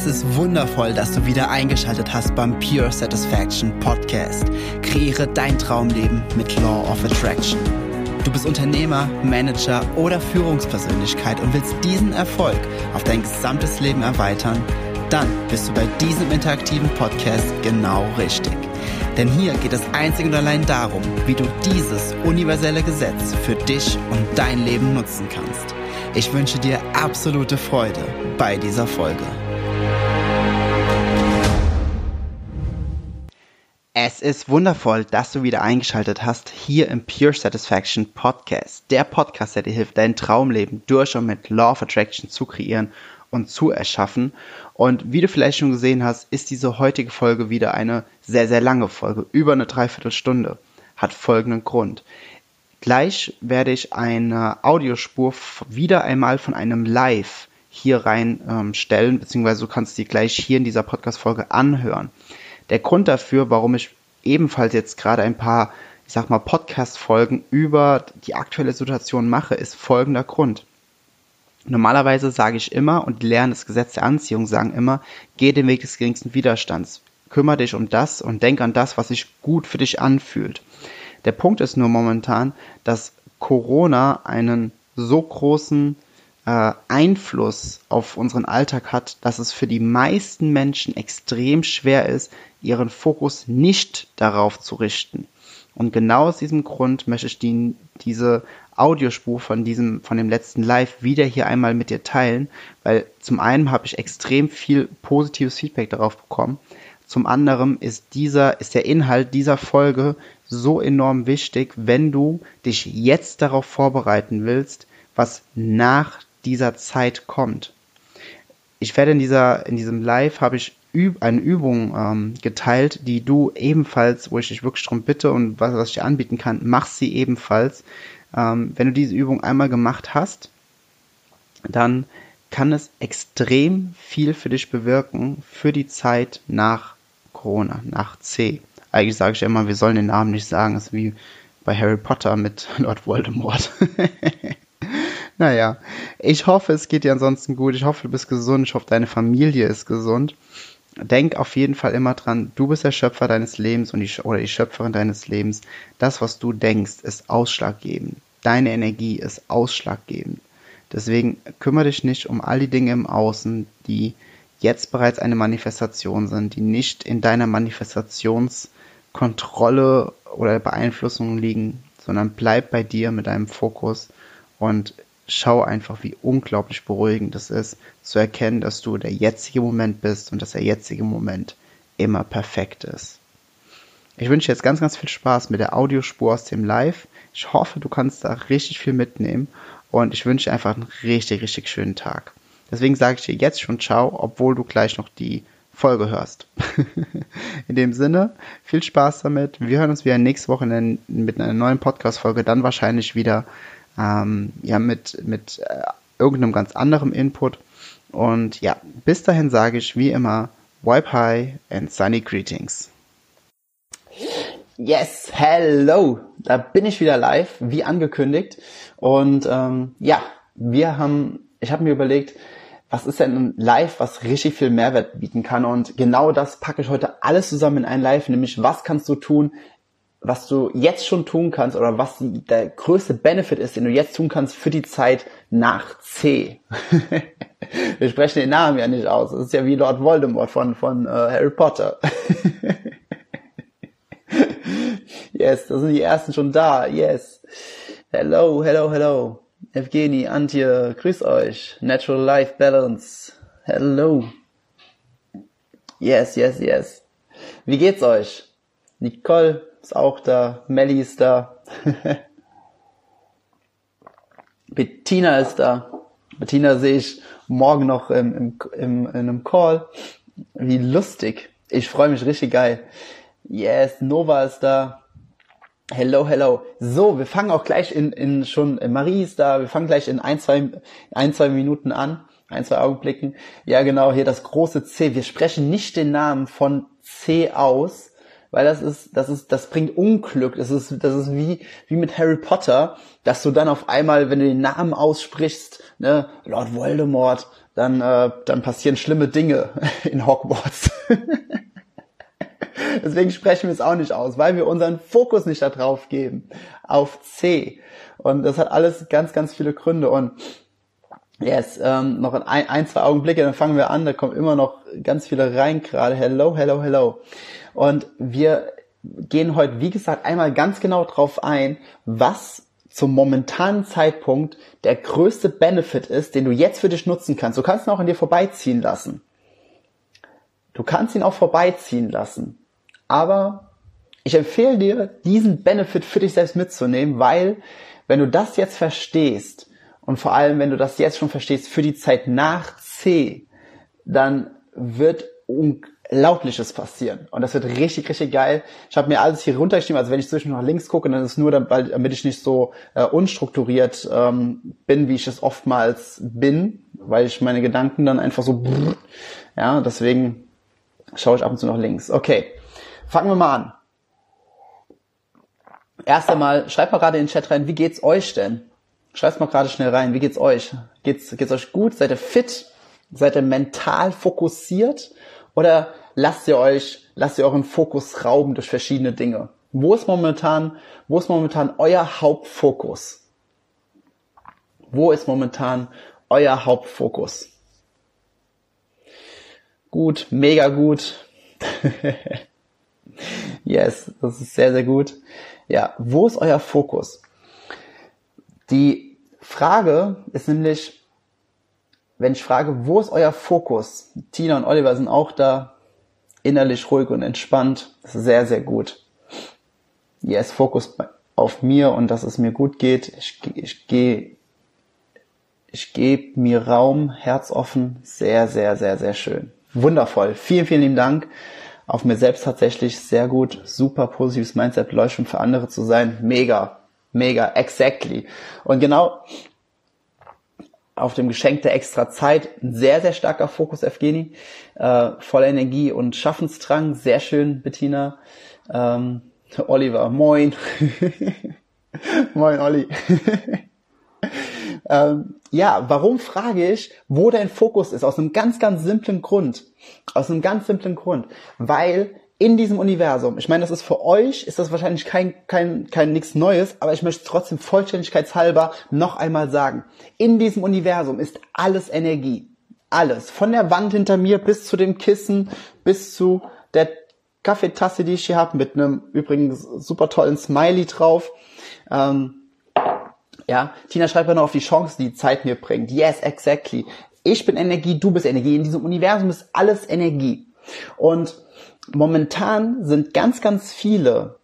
Es ist wundervoll, dass du wieder eingeschaltet hast beim Pure Satisfaction Podcast. Kreiere dein Traumleben mit Law of Attraction. Du bist Unternehmer, Manager oder Führungspersönlichkeit und willst diesen Erfolg auf dein gesamtes Leben erweitern? Dann bist du bei diesem interaktiven Podcast genau richtig. Denn hier geht es einzig und allein darum, wie du dieses universelle Gesetz für dich und dein Leben nutzen kannst. Ich wünsche dir absolute Freude bei dieser Folge. Es ist wundervoll, dass du wieder eingeschaltet hast hier im Pure Satisfaction Podcast. Der Podcast, der dir hilft, dein Traumleben durch und mit Law of Attraction zu kreieren und zu erschaffen. Und wie du vielleicht schon gesehen hast, ist diese heutige Folge wieder eine sehr, sehr lange Folge, über eine Dreiviertelstunde. Hat folgenden Grund. Gleich werde ich eine Audiospur wieder einmal von einem Live hier reinstellen, ähm, beziehungsweise du kannst die gleich hier in dieser Podcast-Folge anhören. Der Grund dafür, warum ich ebenfalls jetzt gerade ein paar, ich sag mal, Podcast-Folgen über die aktuelle Situation mache, ist folgender Grund. Normalerweise sage ich immer und lerne das Gesetz der Anziehung sagen immer, geh den Weg des geringsten Widerstands. Kümmere dich um das und denk an das, was sich gut für dich anfühlt. Der Punkt ist nur momentan, dass Corona einen so großen äh, Einfluss auf unseren Alltag hat, dass es für die meisten Menschen extrem schwer ist, ihren Fokus nicht darauf zu richten. Und genau aus diesem Grund möchte ich die, diese Audiospur von diesem, von dem letzten Live wieder hier einmal mit dir teilen, weil zum einen habe ich extrem viel positives Feedback darauf bekommen. Zum anderen ist dieser, ist der Inhalt dieser Folge so enorm wichtig, wenn du dich jetzt darauf vorbereiten willst, was nach dieser Zeit kommt. Ich werde in dieser, in diesem Live habe ich üb eine Übung ähm, geteilt, die du ebenfalls, wo ich dich wirklich darum bitte und was, was ich dir anbieten kann, mach sie ebenfalls. Ähm, wenn du diese Übung einmal gemacht hast, dann kann es extrem viel für dich bewirken für die Zeit nach Corona, nach C. Eigentlich sage ich immer, wir sollen den Namen nicht sagen, das ist wie bei Harry Potter mit Lord Voldemort. naja, ich hoffe, es geht dir ansonsten gut. Ich hoffe, du bist gesund. Ich hoffe, deine Familie ist gesund. Denk auf jeden Fall immer dran, du bist der Schöpfer deines Lebens und die, oder die Schöpferin deines Lebens. Das, was du denkst, ist ausschlaggebend. Deine Energie ist ausschlaggebend. Deswegen kümmere dich nicht um all die Dinge im Außen, die jetzt bereits eine Manifestation sind, die nicht in deiner Manifestationskontrolle oder Beeinflussung liegen, sondern bleib bei dir mit deinem Fokus und schau einfach, wie unglaublich beruhigend es ist, zu erkennen, dass du der jetzige Moment bist und dass der jetzige Moment immer perfekt ist. Ich wünsche jetzt ganz, ganz viel Spaß mit der Audiospur aus dem Live. Ich hoffe, du kannst da richtig viel mitnehmen und ich wünsche dir einfach einen richtig, richtig schönen Tag. Deswegen sage ich dir jetzt schon Ciao, obwohl du gleich noch die Folge hörst. in dem Sinne, viel Spaß damit. Wir hören uns wieder nächste Woche mit einer neuen Podcast-Folge, dann wahrscheinlich wieder ähm, ja, mit, mit äh, irgendeinem ganz anderem Input. Und ja, bis dahin sage ich wie immer, Wipe High and Sunny Greetings. Yes, hello, da bin ich wieder live, wie angekündigt. Und ähm, ja, wir haben, ich habe mir überlegt, was ist denn ein Live, was richtig viel Mehrwert bieten kann. Und genau das packe ich heute alles zusammen in ein Live, nämlich was kannst du tun, was du jetzt schon tun kannst oder was der größte Benefit ist, den du jetzt tun kannst für die Zeit nach C. Wir sprechen den Namen ja nicht aus. Das ist ja wie Lord Voldemort von, von uh, Harry Potter. yes, da sind die ersten schon da. Yes. Hello, hello, hello. Evgeny, Antje, grüß euch. Natural Life Balance. Hello. Yes, yes, yes. Wie geht's euch? Nicole ist auch da. Melly ist da. Bettina ist da. Bettina sehe ich morgen noch im, im, im, in einem Call. Wie lustig. Ich freue mich richtig geil. Yes, Nova ist da. Hello, hello. So, wir fangen auch gleich in, in schon, äh, Marie ist da, wir fangen gleich in ein, zwei, ein, zwei Minuten an, ein, zwei Augenblicken. Ja, genau, hier das große C. Wir sprechen nicht den Namen von C aus, weil das ist, das ist, das bringt Unglück. Das ist, das ist wie, wie mit Harry Potter, dass du dann auf einmal, wenn du den Namen aussprichst, ne, Lord Voldemort, dann, äh, dann passieren schlimme Dinge in Hogwarts. Deswegen sprechen wir es auch nicht aus, weil wir unseren Fokus nicht darauf geben, auf C. Und das hat alles ganz, ganz viele Gründe. Und Yes, ähm, noch ein, ein, zwei Augenblicke, dann fangen wir an. Da kommen immer noch ganz viele rein gerade. Hello, hello, hello. Und wir gehen heute, wie gesagt, einmal ganz genau drauf ein, was zum momentanen Zeitpunkt der größte Benefit ist, den du jetzt für dich nutzen kannst. Du kannst ihn auch an dir vorbeiziehen lassen. Du kannst ihn auch vorbeiziehen lassen. Aber ich empfehle dir, diesen Benefit für dich selbst mitzunehmen, weil wenn du das jetzt verstehst, und vor allem, wenn du das jetzt schon verstehst, für die Zeit nach C, dann wird Unglaubliches passieren. Und das wird richtig, richtig geil. Ich habe mir alles hier runtergeschrieben, also wenn ich zwischen nach links gucke, dann ist es nur, damit ich nicht so äh, unstrukturiert ähm, bin, wie ich es oftmals bin, weil ich meine Gedanken dann einfach so, brrr, ja, deswegen schaue ich ab und zu nach links. Okay, fangen wir mal an. Erst einmal, schreibt mal gerade in den Chat rein, wie geht's euch denn? Schreibt mal gerade schnell rein, wie geht's euch? Geht's, geht's euch gut? Seid ihr fit? Seid ihr mental fokussiert? Oder lasst ihr euch, lasst ihr euren Fokus rauben durch verschiedene Dinge? Wo ist momentan, wo ist momentan euer Hauptfokus? Wo ist momentan euer Hauptfokus? Gut, mega gut. yes, das ist sehr, sehr gut. Ja, wo ist euer Fokus? Die Frage ist nämlich, wenn ich frage, wo ist euer Fokus? Tina und Oliver sind auch da, innerlich ruhig und entspannt. Das ist sehr, sehr gut. Yes, Fokus auf mir und dass es mir gut geht. Ich, ich gehe, ich gebe mir Raum, herzoffen. Sehr, sehr, sehr, sehr schön. Wundervoll. Vielen, vielen lieben Dank. Auf mir selbst tatsächlich sehr gut. Super positives Mindset, Leuchtturm für andere zu sein. Mega. Mega, exactly. Und genau auf dem Geschenk der extra Zeit, ein sehr, sehr starker Fokus, Evgeni, äh, voller Energie und Schaffensdrang, sehr schön, Bettina. Ähm, Oliver, moin. moin, Olli. ähm, ja, warum frage ich, wo dein Fokus ist? Aus einem ganz, ganz simplen Grund. Aus einem ganz simplen Grund. Weil in diesem Universum. Ich meine, das ist für euch, ist das wahrscheinlich kein, kein, kein nichts Neues, aber ich möchte trotzdem vollständigkeitshalber noch einmal sagen. In diesem Universum ist alles Energie. Alles. Von der Wand hinter mir bis zu dem Kissen, bis zu der Kaffeetasse, die ich hier habe, mit einem übrigens super tollen Smiley drauf. Ähm, ja, Tina schreibt ja noch auf die Chance, die Zeit mir bringt. Yes, exactly. Ich bin Energie, du bist Energie. In diesem Universum ist alles Energie. Und momentan sind ganz, ganz viele,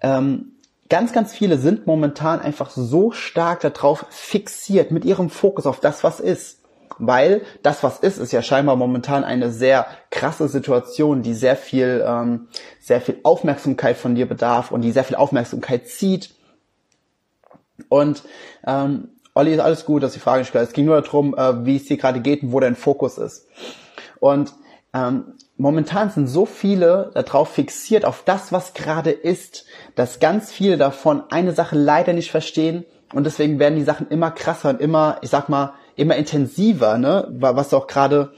ähm, ganz, ganz viele sind momentan einfach so stark darauf fixiert mit ihrem Fokus auf das, was ist. Weil das, was ist, ist ja scheinbar momentan eine sehr krasse Situation, die sehr viel, ähm, sehr viel Aufmerksamkeit von dir bedarf und die sehr viel Aufmerksamkeit zieht. Und ähm, Olli, ist alles gut, dass die Frage nicht klar. Es ging nur darum, äh, wie es dir gerade geht und wo dein Fokus ist. Und ähm, momentan sind so viele darauf fixiert, auf das, was gerade ist, dass ganz viele davon eine Sache leider nicht verstehen und deswegen werden die Sachen immer krasser und immer, ich sag mal, immer intensiver, ne? Was auch gerade,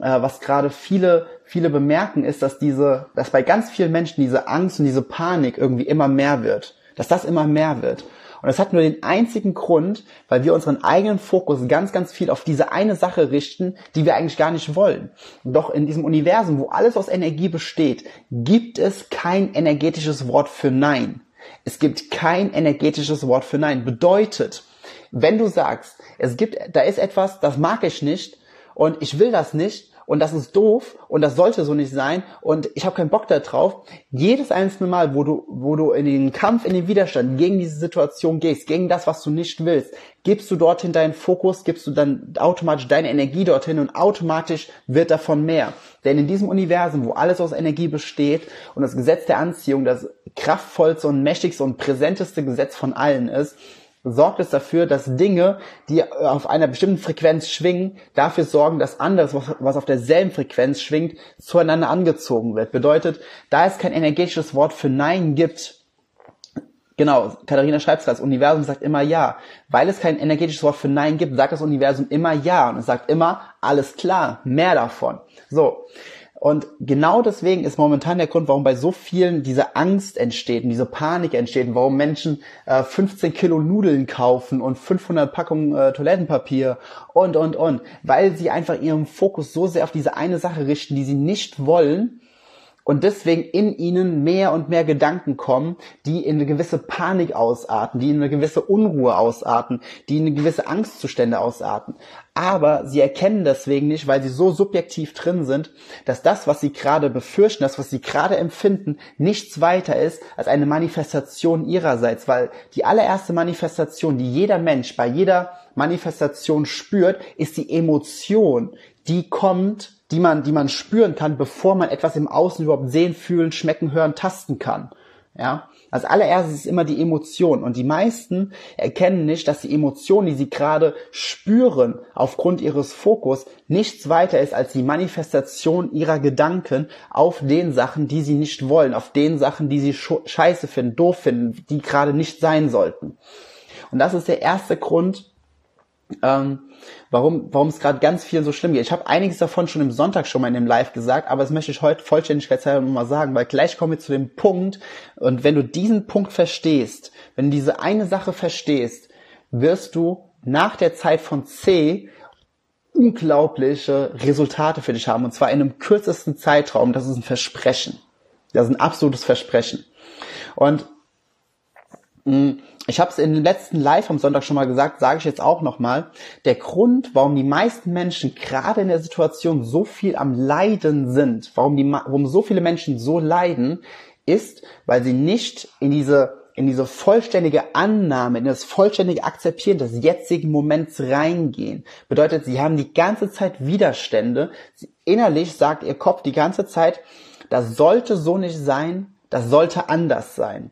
äh, was gerade viele, viele bemerken, ist, dass diese, dass bei ganz vielen Menschen diese Angst und diese Panik irgendwie immer mehr wird, dass das immer mehr wird. Und das hat nur den einzigen Grund, weil wir unseren eigenen Fokus ganz, ganz viel auf diese eine Sache richten, die wir eigentlich gar nicht wollen. Doch in diesem Universum, wo alles aus Energie besteht, gibt es kein energetisches Wort für Nein. Es gibt kein energetisches Wort für Nein. Bedeutet, wenn du sagst, es gibt, da ist etwas, das mag ich nicht und ich will das nicht, und das ist doof und das sollte so nicht sein und ich habe keinen Bock da drauf. Jedes einzelne Mal, wo du, wo du in den Kampf, in den Widerstand gegen diese Situation gehst, gegen das, was du nicht willst, gibst du dorthin deinen Fokus, gibst du dann automatisch deine Energie dorthin und automatisch wird davon mehr. Denn in diesem Universum, wo alles aus Energie besteht und das Gesetz der Anziehung das kraftvollste und mächtigste und präsenteste Gesetz von allen ist, sorgt es dafür, dass Dinge, die auf einer bestimmten Frequenz schwingen, dafür sorgen, dass anderes, was auf derselben Frequenz schwingt, zueinander angezogen wird. Bedeutet, da es kein energetisches Wort für Nein gibt, Genau, Katharina schreibt das Universum sagt immer ja. Weil es kein energetisches Wort für Nein gibt, sagt das Universum immer ja. Und es sagt immer, alles klar, mehr davon. So. Und genau deswegen ist momentan der Grund, warum bei so vielen diese Angst entsteht und diese Panik entsteht, warum Menschen äh, 15 Kilo Nudeln kaufen und 500 Packungen äh, Toilettenpapier und, und, und. Weil sie einfach ihren Fokus so sehr auf diese eine Sache richten, die sie nicht wollen, und deswegen in ihnen mehr und mehr Gedanken kommen, die in eine gewisse Panik ausarten, die in eine gewisse Unruhe ausarten, die in eine gewisse Angstzustände ausarten. Aber sie erkennen deswegen nicht, weil sie so subjektiv drin sind, dass das, was sie gerade befürchten, das, was sie gerade empfinden, nichts weiter ist als eine Manifestation ihrerseits, weil die allererste Manifestation, die jeder Mensch bei jeder Manifestation spürt, ist die Emotion, die kommt die man, die man spüren kann, bevor man etwas im Außen überhaupt sehen, fühlen, schmecken, hören, tasten kann. Ja, als allererstes ist immer die Emotion und die meisten erkennen nicht, dass die Emotion, die sie gerade spüren, aufgrund ihres Fokus nichts weiter ist als die Manifestation ihrer Gedanken auf den Sachen, die sie nicht wollen, auf den Sachen, die sie scheiße finden, doof finden, die gerade nicht sein sollten. Und das ist der erste Grund, ähm, warum, warum es gerade ganz vielen so schlimm geht. Ich habe einiges davon schon im Sonntag schon mal in dem Live gesagt, aber das möchte ich heute Vollständigkeitshalber nochmal sagen, weil gleich kommen wir zu dem Punkt und wenn du diesen Punkt verstehst, wenn du diese eine Sache verstehst, wirst du nach der Zeit von C unglaubliche Resultate für dich haben und zwar in einem kürzesten Zeitraum. Das ist ein Versprechen. Das ist ein absolutes Versprechen. Und mh, mm, ich habe es in dem letzten Live am Sonntag schon mal gesagt, sage ich jetzt auch nochmal. Der Grund, warum die meisten Menschen gerade in der Situation so viel am Leiden sind, warum, die, warum so viele Menschen so leiden, ist, weil sie nicht in diese, in diese vollständige Annahme, in das vollständige Akzeptieren des jetzigen Moments reingehen. Bedeutet, sie haben die ganze Zeit Widerstände. Innerlich sagt ihr Kopf die ganze Zeit, das sollte so nicht sein, das sollte anders sein.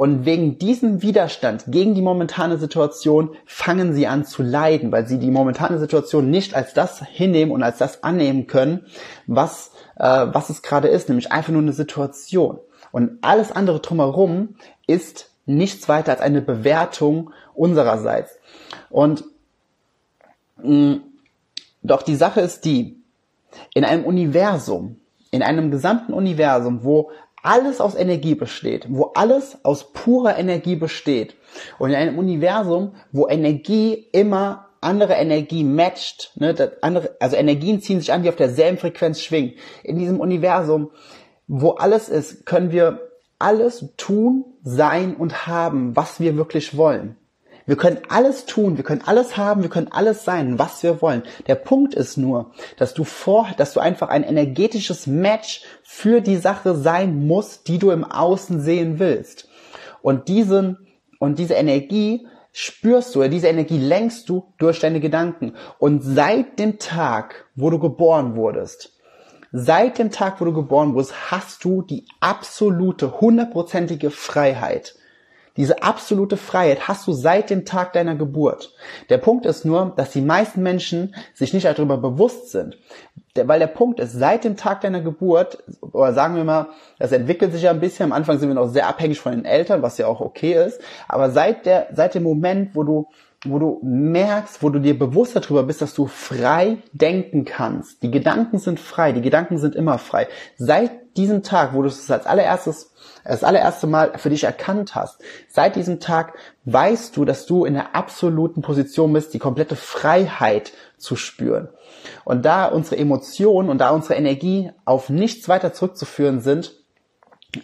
Und wegen diesem Widerstand gegen die momentane Situation fangen sie an zu leiden, weil sie die momentane Situation nicht als das hinnehmen und als das annehmen können, was, äh, was es gerade ist, nämlich einfach nur eine Situation. Und alles andere drumherum ist nichts weiter als eine Bewertung unsererseits. Und mh, mm, doch die Sache ist die, in einem Universum, in einem gesamten Universum, wo alles aus Energie besteht, wo alles aus purer Energie besteht und in einem Universum, wo Energie immer andere Energie matcht, ne, andere, also Energien ziehen sich an, die auf derselben Frequenz schwingen. In diesem Universum, wo alles ist, können wir alles tun, sein und haben, was wir wirklich wollen. Wir können alles tun, wir können alles haben, wir können alles sein, was wir wollen. Der Punkt ist nur, dass du vor, dass du einfach ein energetisches Match für die Sache sein musst, die du im Außen sehen willst. Und diesen, und diese Energie spürst du, diese Energie lenkst du durch deine Gedanken. Und seit dem Tag, wo du geboren wurdest, seit dem Tag, wo du geboren wurdest, hast du die absolute, hundertprozentige Freiheit diese absolute Freiheit hast du seit dem Tag deiner Geburt. Der Punkt ist nur, dass die meisten Menschen sich nicht darüber bewusst sind. Weil der Punkt ist, seit dem Tag deiner Geburt, oder sagen wir mal, das entwickelt sich ja ein bisschen, am Anfang sind wir noch sehr abhängig von den Eltern, was ja auch okay ist, aber seit der, seit dem Moment, wo du wo du merkst, wo du dir bewusst darüber bist, dass du frei denken kannst. Die Gedanken sind frei, die Gedanken sind immer frei. Seit diesem Tag, wo du es als allererstes, das allererste Mal für dich erkannt hast, seit diesem Tag weißt du, dass du in der absoluten Position bist, die komplette Freiheit zu spüren. Und da unsere Emotionen und da unsere Energie auf nichts weiter zurückzuführen sind,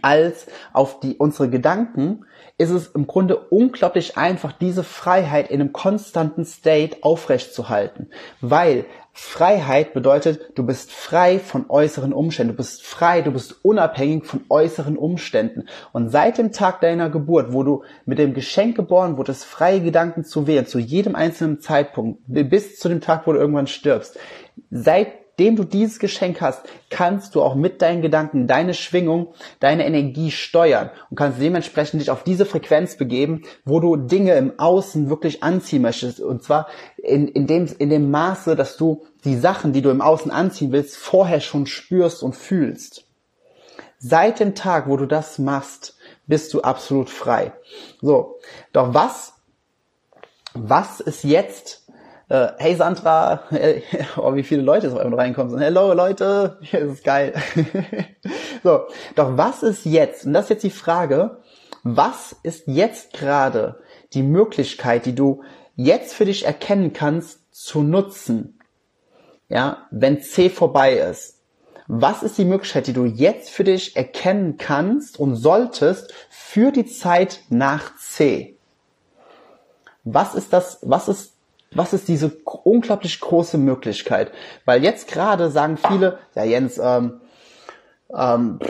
als auf die, unsere Gedanken, ist es im Grunde unglaublich einfach, diese Freiheit in einem konstanten State aufrechtzuhalten. Weil Freiheit bedeutet, du bist frei von äußeren Umständen. Du bist frei, du bist unabhängig von äußeren Umständen. Und seit dem Tag deiner Geburt, wo du mit dem Geschenk geboren wurdest, freie Gedanken zu wählen, zu jedem einzelnen Zeitpunkt, bis zu dem Tag, wo du irgendwann stirbst, seit seitdem du dieses Geschenk hast, kannst du auch mit deinen Gedanken, deine Schwingung, deine Energie steuern und kannst dementsprechend dich auf diese Frequenz begeben, wo du Dinge im Außen wirklich anziehen möchtest. Und zwar in, in, dem, in dem Maße, dass du die Sachen, die du im Außen anziehen willst, vorher schon spürst und fühlst. Seit dem Tag, wo du das machst, bist du absolut frei. So, doch was, was ist jetzt äh, hey Sandra, äh, oh, wie viele Leute so reinkommen. So, Hello Leute, das ist geil. so, doch was ist jetzt, und das ist jetzt die Frage, was ist jetzt gerade die Möglichkeit, die du jetzt für dich erkennen kannst, zu nutzen, ja, wenn C vorbei ist? Was ist die Möglichkeit, die du jetzt für dich erkennen kannst und solltest für die Zeit nach C? Was ist das, was ist was ist diese unglaublich große Möglichkeit? Weil jetzt gerade sagen viele, ja Jens, ähm, ähm,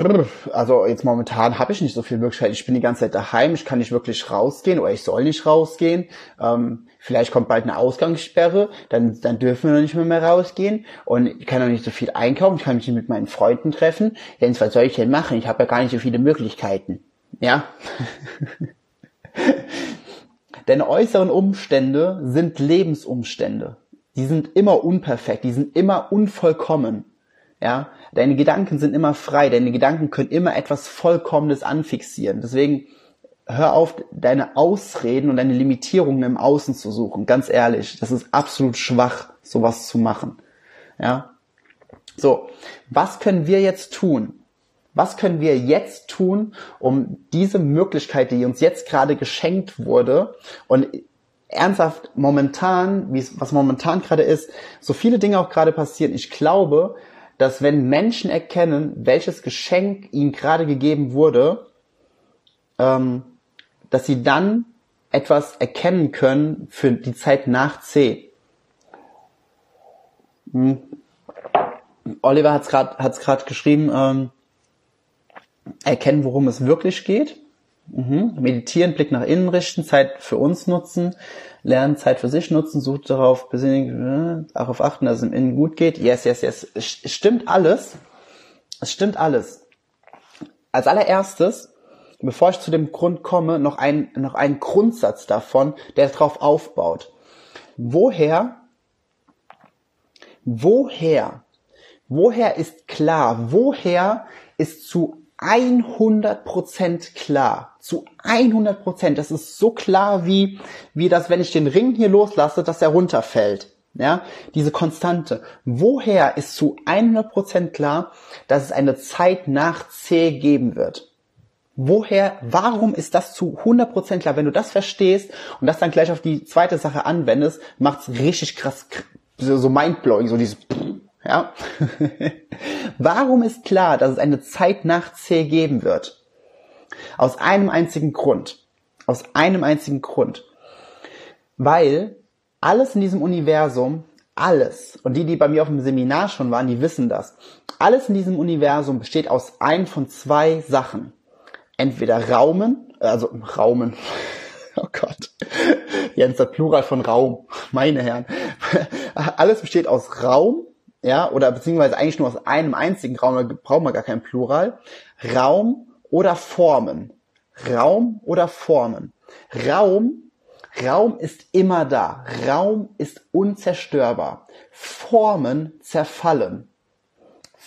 also jetzt momentan habe ich nicht so viel Möglichkeit. Ich bin die ganze Zeit daheim, ich kann nicht wirklich rausgehen oder ich soll nicht rausgehen. Ähm, vielleicht kommt bald eine Ausgangssperre, dann, dann dürfen wir nicht mehr, mehr rausgehen und ich kann auch nicht so viel einkaufen, ich kann mich nicht mit meinen Freunden treffen. Jens, was soll ich denn machen? Ich habe ja gar nicht so viele Möglichkeiten. Ja. Deine äußeren Umstände sind Lebensumstände. Die sind immer unperfekt, die sind immer unvollkommen. Ja, deine Gedanken sind immer frei, deine Gedanken können immer etwas Vollkommenes anfixieren. Deswegen hör auf, deine Ausreden und deine Limitierungen im Außen zu suchen. Ganz ehrlich, das ist absolut schwach, sowas zu machen. Ja. So, was können wir jetzt tun? Was können wir jetzt tun, um diese Möglichkeit, die uns jetzt gerade geschenkt wurde und ernsthaft momentan, wie es, was momentan gerade ist, so viele Dinge auch gerade passieren. Ich glaube, dass wenn Menschen erkennen, welches Geschenk ihnen gerade gegeben wurde, ähm, dass sie dann etwas erkennen können für die Zeit nach C. Hm. Oliver hat es gerade geschrieben, ähm, erkennen, worum es wirklich geht. Mhm. Meditieren, Blick nach innen richten, Zeit für uns nutzen, lernen, Zeit für sich nutzen, sucht darauf, besinnen, äh, darauf achten, dass es im Innen gut geht. Yes, yes, yes. Es stimmt alles. Es stimmt alles. Als allererstes, bevor ich zu dem Grund komme, noch ein, noch ein Grundsatz davon, der darauf aufbaut. Woher, woher, woher ist klar, woher ist zu 100% klar. Zu 100%. Das ist so klar wie, wie das, wenn ich den Ring hier loslasse, dass er runterfällt. Ja, diese Konstante. Woher ist zu 100% klar, dass es eine Zeit nach C geben wird? Woher, warum ist das zu 100% klar? Wenn du das verstehst und das dann gleich auf die zweite Sache anwendest, macht's richtig krass, so mindblowing, so dieses, ja? Warum ist klar, dass es eine Zeit nach C geben wird? Aus einem einzigen Grund. Aus einem einzigen Grund. Weil alles in diesem Universum, alles, und die, die bei mir auf dem Seminar schon waren, die wissen das, alles in diesem Universum besteht aus ein von zwei Sachen. Entweder Raumen, also Raumen, oh Gott, Jens, der Plural von Raum, meine Herren. Alles besteht aus Raum ja, oder beziehungsweise eigentlich nur aus einem einzigen Raum, da brauchen wir gar kein Plural, Raum oder Formen. Raum oder Formen. Raum, Raum ist immer da. Raum ist unzerstörbar. Formen zerfallen.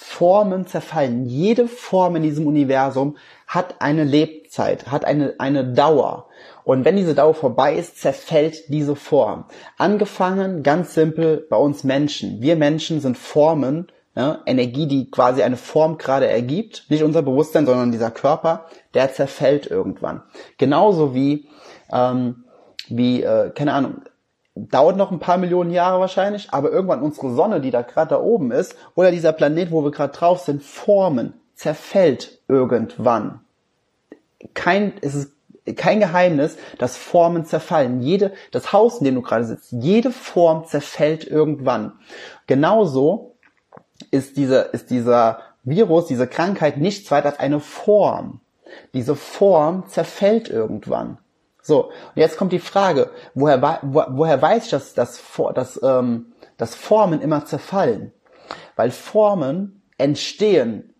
Formen zerfallen. Jede Form in diesem Universum hat eine Lebzeit, hat eine, eine Dauer. Und wenn diese Dauer vorbei ist, zerfällt diese Form. Angefangen ganz simpel bei uns Menschen. Wir Menschen sind Formen, ja, Energie, die quasi eine Form gerade ergibt. Nicht unser Bewusstsein, sondern dieser Körper, der zerfällt irgendwann. Genauso wie, ähm, wie äh, keine Ahnung, dauert noch ein paar Millionen Jahre wahrscheinlich, aber irgendwann unsere Sonne, die da gerade da oben ist, oder dieser Planet, wo wir gerade drauf sind, formen, zerfällt irgendwann. Kein, es ist kein Geheimnis, dass Formen zerfallen. Jede, das Haus, in dem du gerade sitzt, jede Form zerfällt irgendwann. Genauso ist dieser, ist dieser Virus, diese Krankheit nichts weiter als eine Form. Diese Form zerfällt irgendwann. So, und jetzt kommt die Frage, woher, wo, woher weiß ich, dass, dass, dass, ähm, dass Formen immer zerfallen? Weil Formen entstehen.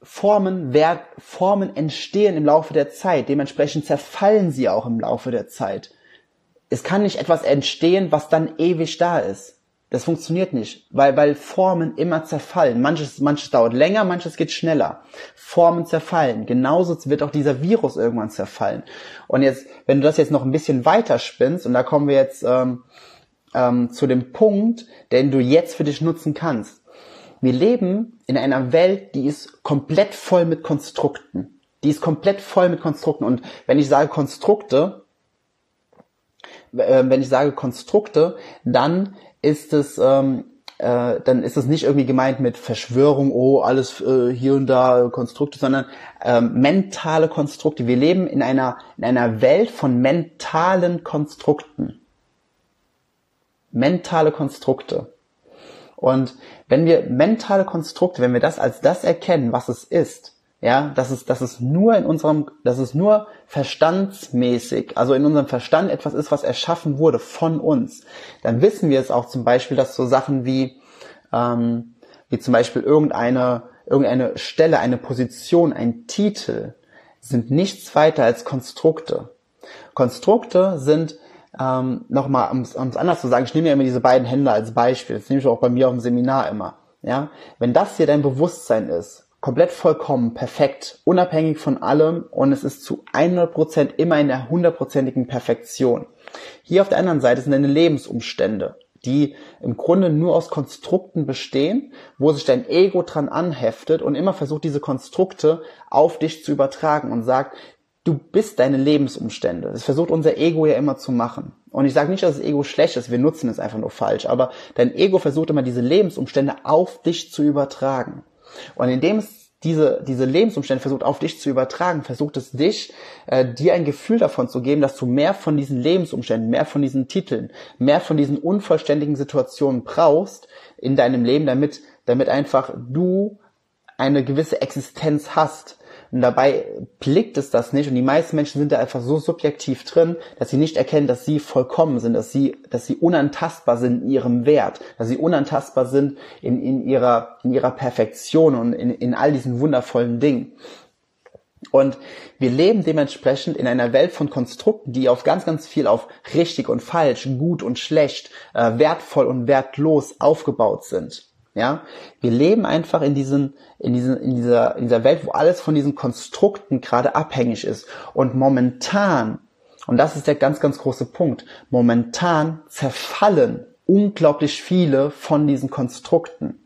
Formen, werden, Formen entstehen im Laufe der Zeit. Dementsprechend zerfallen sie auch im Laufe der Zeit. Es kann nicht etwas entstehen, was dann ewig da ist. Das funktioniert nicht, weil, weil Formen immer zerfallen. Manches, manches dauert länger, manches geht schneller. Formen zerfallen. Genauso wird auch dieser Virus irgendwann zerfallen. Und jetzt, wenn du das jetzt noch ein bisschen weiter spinnst, und da kommen wir jetzt ähm, ähm, zu dem Punkt, den du jetzt für dich nutzen kannst. Wir leben in einer Welt, die ist komplett voll mit Konstrukten. Die ist komplett voll mit Konstrukten. Und wenn ich sage Konstrukte, äh, wenn ich sage Konstrukte, dann ist es ähm, äh, dann ist es nicht irgendwie gemeint mit Verschwörung, oh, alles äh, hier und da Konstrukte, sondern ähm, mentale Konstrukte. Wir leben in einer, in einer Welt von mentalen Konstrukten. Mentale Konstrukte. Und wenn wir mentale Konstrukte, wenn wir das als das erkennen, was es ist, ja, dass es, dass es nur in unserem, dass es nur verstandsmäßig, also in unserem Verstand etwas ist, was erschaffen wurde von uns, dann wissen wir es auch zum Beispiel, dass so Sachen wie, ähm, wie zum Beispiel irgendeine, irgendeine Stelle, eine Position, ein Titel, sind nichts weiter als Konstrukte. Konstrukte sind ähm, nochmal, um es anders zu sagen, ich nehme ja immer diese beiden Hände als Beispiel, das nehme ich auch bei mir auf dem Seminar immer. Ja, wenn das hier dein Bewusstsein ist, komplett vollkommen, perfekt, unabhängig von allem und es ist zu 100% immer in der hundertprozentigen Perfektion. Hier auf der anderen Seite sind deine Lebensumstände, die im Grunde nur aus Konstrukten bestehen, wo sich dein Ego dran anheftet und immer versucht, diese Konstrukte auf dich zu übertragen und sagt, du bist deine Lebensumstände. Das versucht unser Ego ja immer zu machen. Und ich sage nicht, dass das Ego schlecht ist, wir nutzen es einfach nur falsch, aber dein Ego versucht immer diese Lebensumstände auf dich zu übertragen. Und indem es diese, diese Lebensumstände versucht auf dich zu übertragen, versucht es dich, äh, dir ein Gefühl davon zu geben, dass du mehr von diesen Lebensumständen, mehr von diesen Titeln, mehr von diesen unvollständigen Situationen brauchst in deinem Leben, damit, damit einfach du eine gewisse Existenz hast. Und dabei blickt es das nicht. Und die meisten Menschen sind da einfach so subjektiv drin, dass sie nicht erkennen, dass sie vollkommen sind, dass sie, dass sie unantastbar sind in ihrem Wert, dass sie unantastbar sind in, in ihrer, in ihrer Perfektion und in, in all diesen wundervollen Dingen. Und wir leben dementsprechend in einer Welt von Konstrukten, die auf ganz, ganz viel auf richtig und falsch, gut und schlecht, äh, wertvoll und wertlos aufgebaut sind. Ja, wir leben einfach in diesen, in diesen, in dieser, in dieser Welt, wo alles von diesen Konstrukten gerade abhängig ist. Und momentan, und das ist der ganz, ganz große Punkt, momentan zerfallen unglaublich viele von diesen Konstrukten.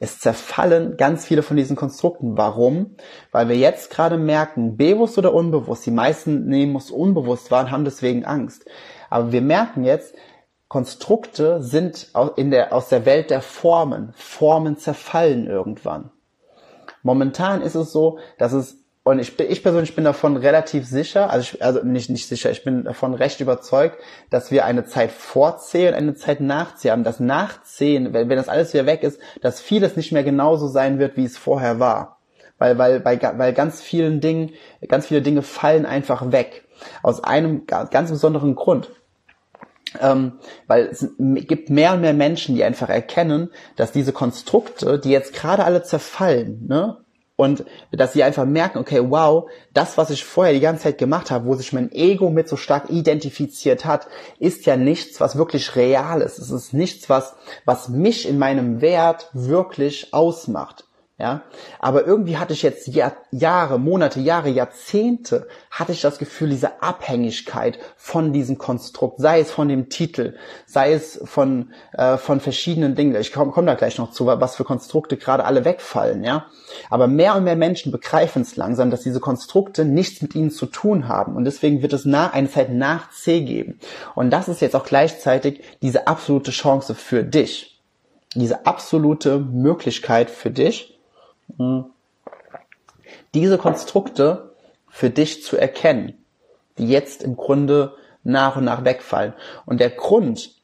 Es zerfallen ganz viele von diesen Konstrukten. Warum? Weil wir jetzt gerade merken, bewusst oder unbewusst, die meisten nehmen es unbewusst wahr und haben deswegen Angst. Aber wir merken jetzt, Konstrukte sind in der, aus der Welt der Formen. Formen zerfallen irgendwann. Momentan ist es so, dass es, und ich, ich persönlich bin davon relativ sicher, also, ich, also nicht, nicht sicher, ich bin davon recht überzeugt, dass wir eine Zeit vorzählen, eine Zeit nachziehen haben. Das Nachziehen, wenn, wenn das alles wieder weg ist, dass vieles nicht mehr genauso sein wird, wie es vorher war. Weil, weil, bei, weil ganz vielen Dingen, ganz viele Dinge fallen einfach weg. Aus einem ganz besonderen Grund ähm, weil es gibt mehr und mehr Menschen, die einfach erkennen, dass diese Konstrukte, die jetzt gerade alle zerfallen, ne, und dass sie einfach merken, okay, wow, das, was ich vorher die ganze Zeit gemacht habe, wo sich mein Ego mit so stark identifiziert hat, ist ja nichts, was wirklich real ist. Es ist nichts, was, was mich in meinem Wert wirklich ausmacht. Ja, aber irgendwie hatte ich jetzt Jahr, Jahre, Monate, Jahre, Jahrzehnte, hatte ich das Gefühl, diese Abhängigkeit von diesem Konstrukt, sei es von dem Titel, sei es von, äh, von verschiedenen Dingen. Ich komme komm da gleich noch zu, was für Konstrukte gerade alle wegfallen, ja. Aber mehr und mehr Menschen begreifen es langsam, dass diese Konstrukte nichts mit ihnen zu tun haben. Und deswegen wird es nach, eine Zeit nach C geben. Und das ist jetzt auch gleichzeitig diese absolute Chance für dich. Diese absolute Möglichkeit für dich, diese Konstrukte für dich zu erkennen, die jetzt im Grunde nach und nach wegfallen. Und der Grund,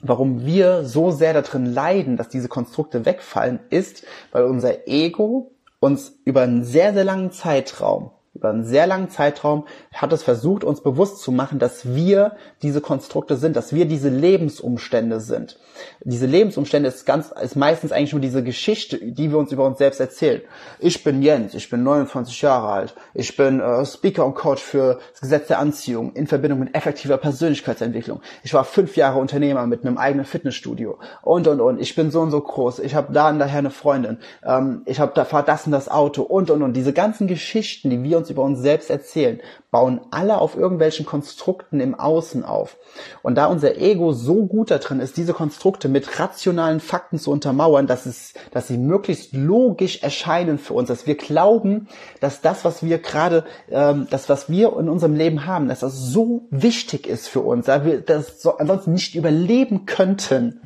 warum wir so sehr darin leiden, dass diese Konstrukte wegfallen, ist, weil unser Ego uns über einen sehr, sehr langen Zeitraum, über einen sehr langen Zeitraum hat es versucht, uns bewusst zu machen, dass wir diese Konstrukte sind, dass wir diese Lebensumstände sind. Diese Lebensumstände ist ganz, ist meistens eigentlich nur diese Geschichte, die wir uns über uns selbst erzählen. Ich bin Jens, ich bin 29 Jahre alt, ich bin äh, Speaker und Coach für das Gesetz der Anziehung in Verbindung mit effektiver Persönlichkeitsentwicklung. Ich war fünf Jahre Unternehmer mit einem eigenen Fitnessstudio und und und. Ich bin so und so groß. Ich habe da und daher eine Freundin. Ähm, ich habe da fahr das und das Auto und und und. Diese ganzen Geschichten, die wir uns über uns selbst erzählen, bauen alle auf irgendwelchen Konstrukten im Außen auf. Und da unser Ego so gut da drin ist, diese Konstrukte mit rationalen Fakten zu untermauern, dass es, dass sie möglichst logisch erscheinen für uns, dass wir glauben, dass das, was wir gerade, ähm, das, was wir in unserem Leben haben, dass das so wichtig ist für uns, dass wir das so, ansonsten nicht überleben könnten.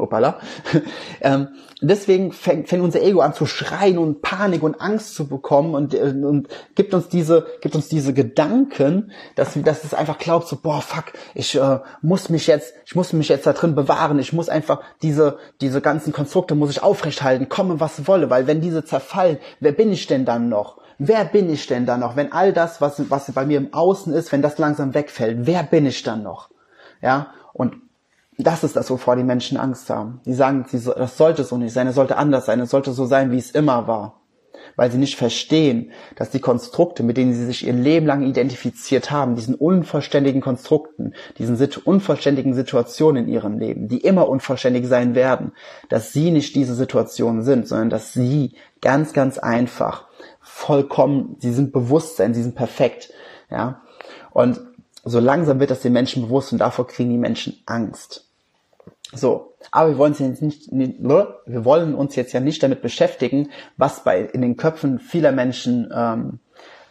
Hoppala. ähm, deswegen fängt, fängt unser Ego an zu schreien und Panik und Angst zu bekommen und, äh, und gibt uns diese, gibt uns diese Gedanken, dass, dass es einfach glaubt, so, boah, fuck, ich äh, muss mich jetzt, ich muss mich jetzt da drin bewahren, ich muss einfach diese, diese ganzen Konstrukte muss ich aufrechthalten, komme was wolle, weil wenn diese zerfallen, wer bin ich denn dann noch? Wer bin ich denn dann noch? Wenn all das, was, was bei mir im Außen ist, wenn das langsam wegfällt, wer bin ich dann noch? Ja, und das ist das, wovor die Menschen Angst haben. Die sagen, das sollte so nicht sein, es sollte anders sein, es sollte so sein, wie es immer war. Weil sie nicht verstehen, dass die Konstrukte, mit denen sie sich ihr Leben lang identifiziert haben, diesen unvollständigen Konstrukten, diesen unvollständigen Situationen in ihrem Leben, die immer unvollständig sein werden, dass sie nicht diese Situationen sind, sondern dass sie ganz, ganz einfach vollkommen, sie sind Bewusstsein, sie sind perfekt, ja. Und so langsam wird das den Menschen bewusst und davor kriegen die Menschen Angst. So, aber wir wollen uns jetzt nicht, ne, wir wollen uns jetzt ja nicht damit beschäftigen, was bei in den Köpfen vieler Menschen ähm,